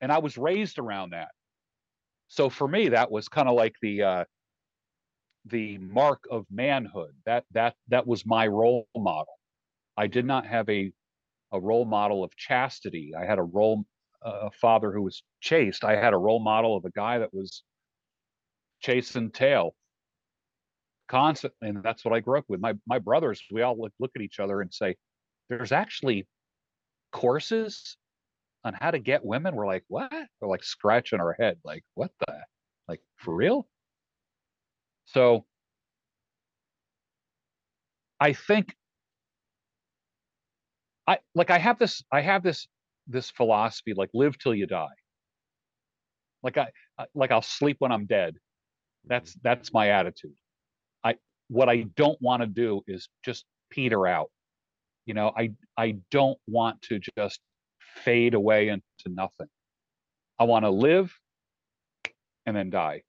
And I was raised around that. So for me, that was kind of like the uh the mark of manhood. That that that was my role model. I did not have a a role model of chastity. I had a role a father who was chaste. I had a role model of a guy that was chasing tail constantly, and that's what I grew up with. My my brothers, we all look, look at each other and say, "There's actually courses on how to get women." We're like, "What?" We're like scratching our head, like, "What the? Like for real?" So I think I like I have this I have this this philosophy like live till you die. Like I like I'll sleep when I'm dead. Mm-hmm. That's that's my attitude. I what I don't want to do is just peter out. You know, I I don't want to just fade away into nothing. I want to live and then die.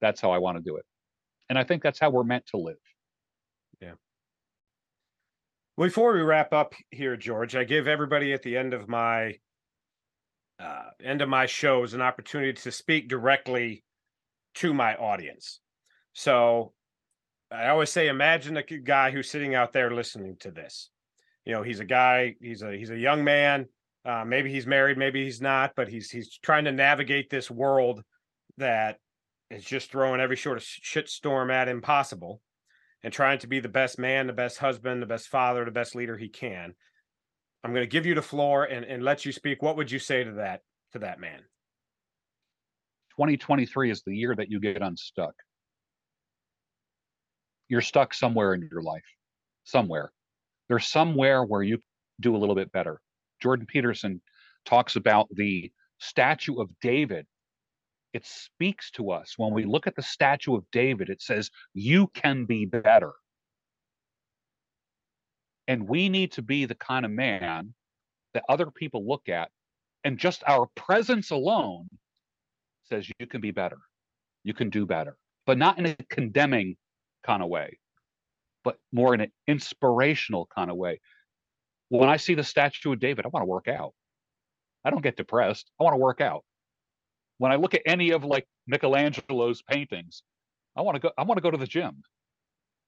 That's how I want to do it. And I think that's how we're meant to live. Before we wrap up here, George, I give everybody at the end of my uh, end of my shows an opportunity to speak directly to my audience. So I always say, imagine a guy who's sitting out there listening to this. You know, he's a guy, he's a he's a young man. Uh, maybe he's married, maybe he's not, but he's he's trying to navigate this world that is just throwing every sort of shit storm at him possible, and trying to be the best man, the best husband, the best father, the best leader he can. I'm going to give you the floor and, and let you speak. What would you say to that to that man? 2023 is the year that you get unstuck. You're stuck somewhere in your life, somewhere. There's somewhere where you do a little bit better. Jordan Peterson talks about the statue of David. It speaks to us when we look at the statue of David, it says, You can be better. And we need to be the kind of man that other people look at, and just our presence alone says you can be better, you can do better, but not in a condemning kind of way, but more in an inspirational kind of way. When I see the statue of David, I want to work out. I don't get depressed. I want to work out. When I look at any of like Michelangelo's paintings, I want to go. I want to go to the gym.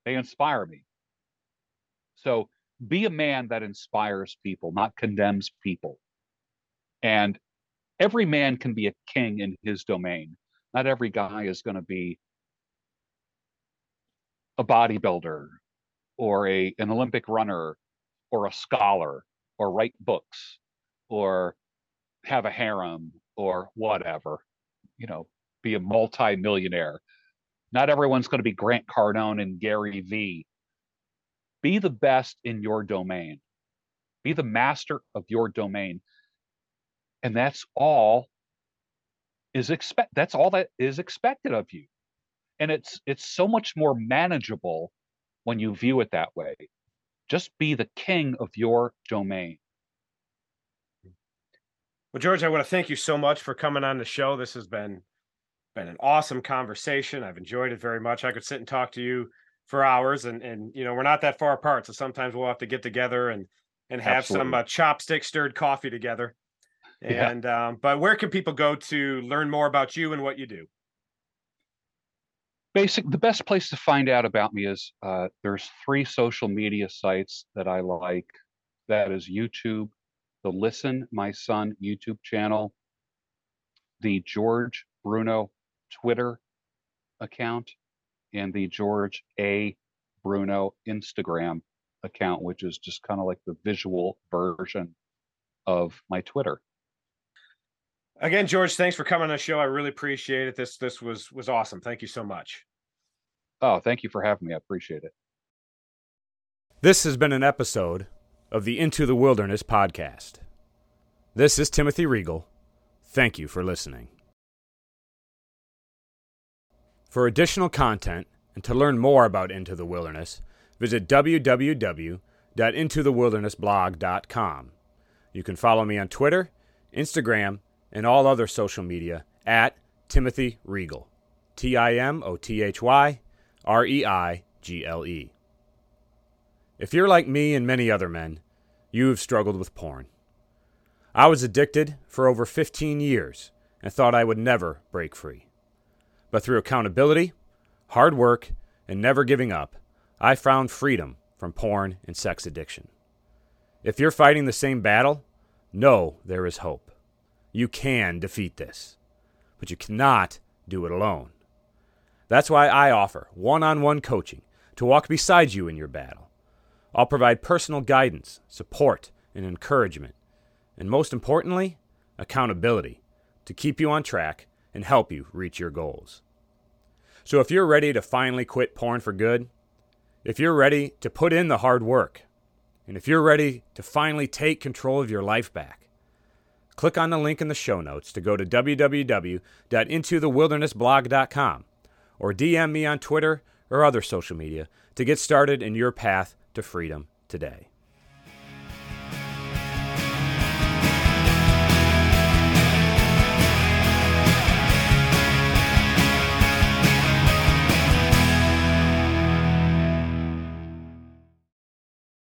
They inspire me. So be a man that inspires people, not condemns people. And every man can be a king in his domain. Not every guy is going to be a bodybuilder or a an Olympic runner or a scholar or write books or have a harem or whatever, you know, be a multi-millionaire. Not everyone's going to be Grant Cardone and Gary Vee be the best in your domain. Be the master of your domain. And that's all is expect that's all that is expected of you. And it's it's so much more manageable when you view it that way. Just be the king of your domain. Well, George, I want to thank you so much for coming on the show. This has been been an awesome conversation. I've enjoyed it very much. I could sit and talk to you for hours and and you know we're not that far apart so sometimes we'll have to get together and and have Absolutely. some uh, chopstick stirred coffee together and yeah. um, but where can people go to learn more about you and what you do basic the best place to find out about me is uh, there's three social media sites that i like that is youtube the listen my son youtube channel the george bruno twitter account and the George A. Bruno Instagram account, which is just kind of like the visual version of my Twitter. Again, George, thanks for coming on the show. I really appreciate it. This this was was awesome. Thank you so much. Oh, thank you for having me. I appreciate it. This has been an episode of the Into the Wilderness podcast. This is Timothy Reigle. Thank you for listening. For additional content and to learn more about Into the Wilderness, visit www.intothewildernessblog.com. You can follow me on Twitter, Instagram, and all other social media at Timothy Reigle. T I M O T H Y R E I G L E. If you're like me and many other men, you've struggled with porn. I was addicted for over 15 years and thought I would never break free. But through accountability, hard work, and never giving up, I found freedom from porn and sex addiction. If you're fighting the same battle, know there is hope. You can defeat this, but you cannot do it alone. That's why I offer one on one coaching to walk beside you in your battle. I'll provide personal guidance, support, and encouragement, and most importantly, accountability to keep you on track and help you reach your goals. So if you're ready to finally quit porn for good, if you're ready to put in the hard work, and if you're ready to finally take control of your life back, click on the link in the show notes to go to www.intothewildernessblog.com or DM me on Twitter or other social media to get started in your path to freedom today.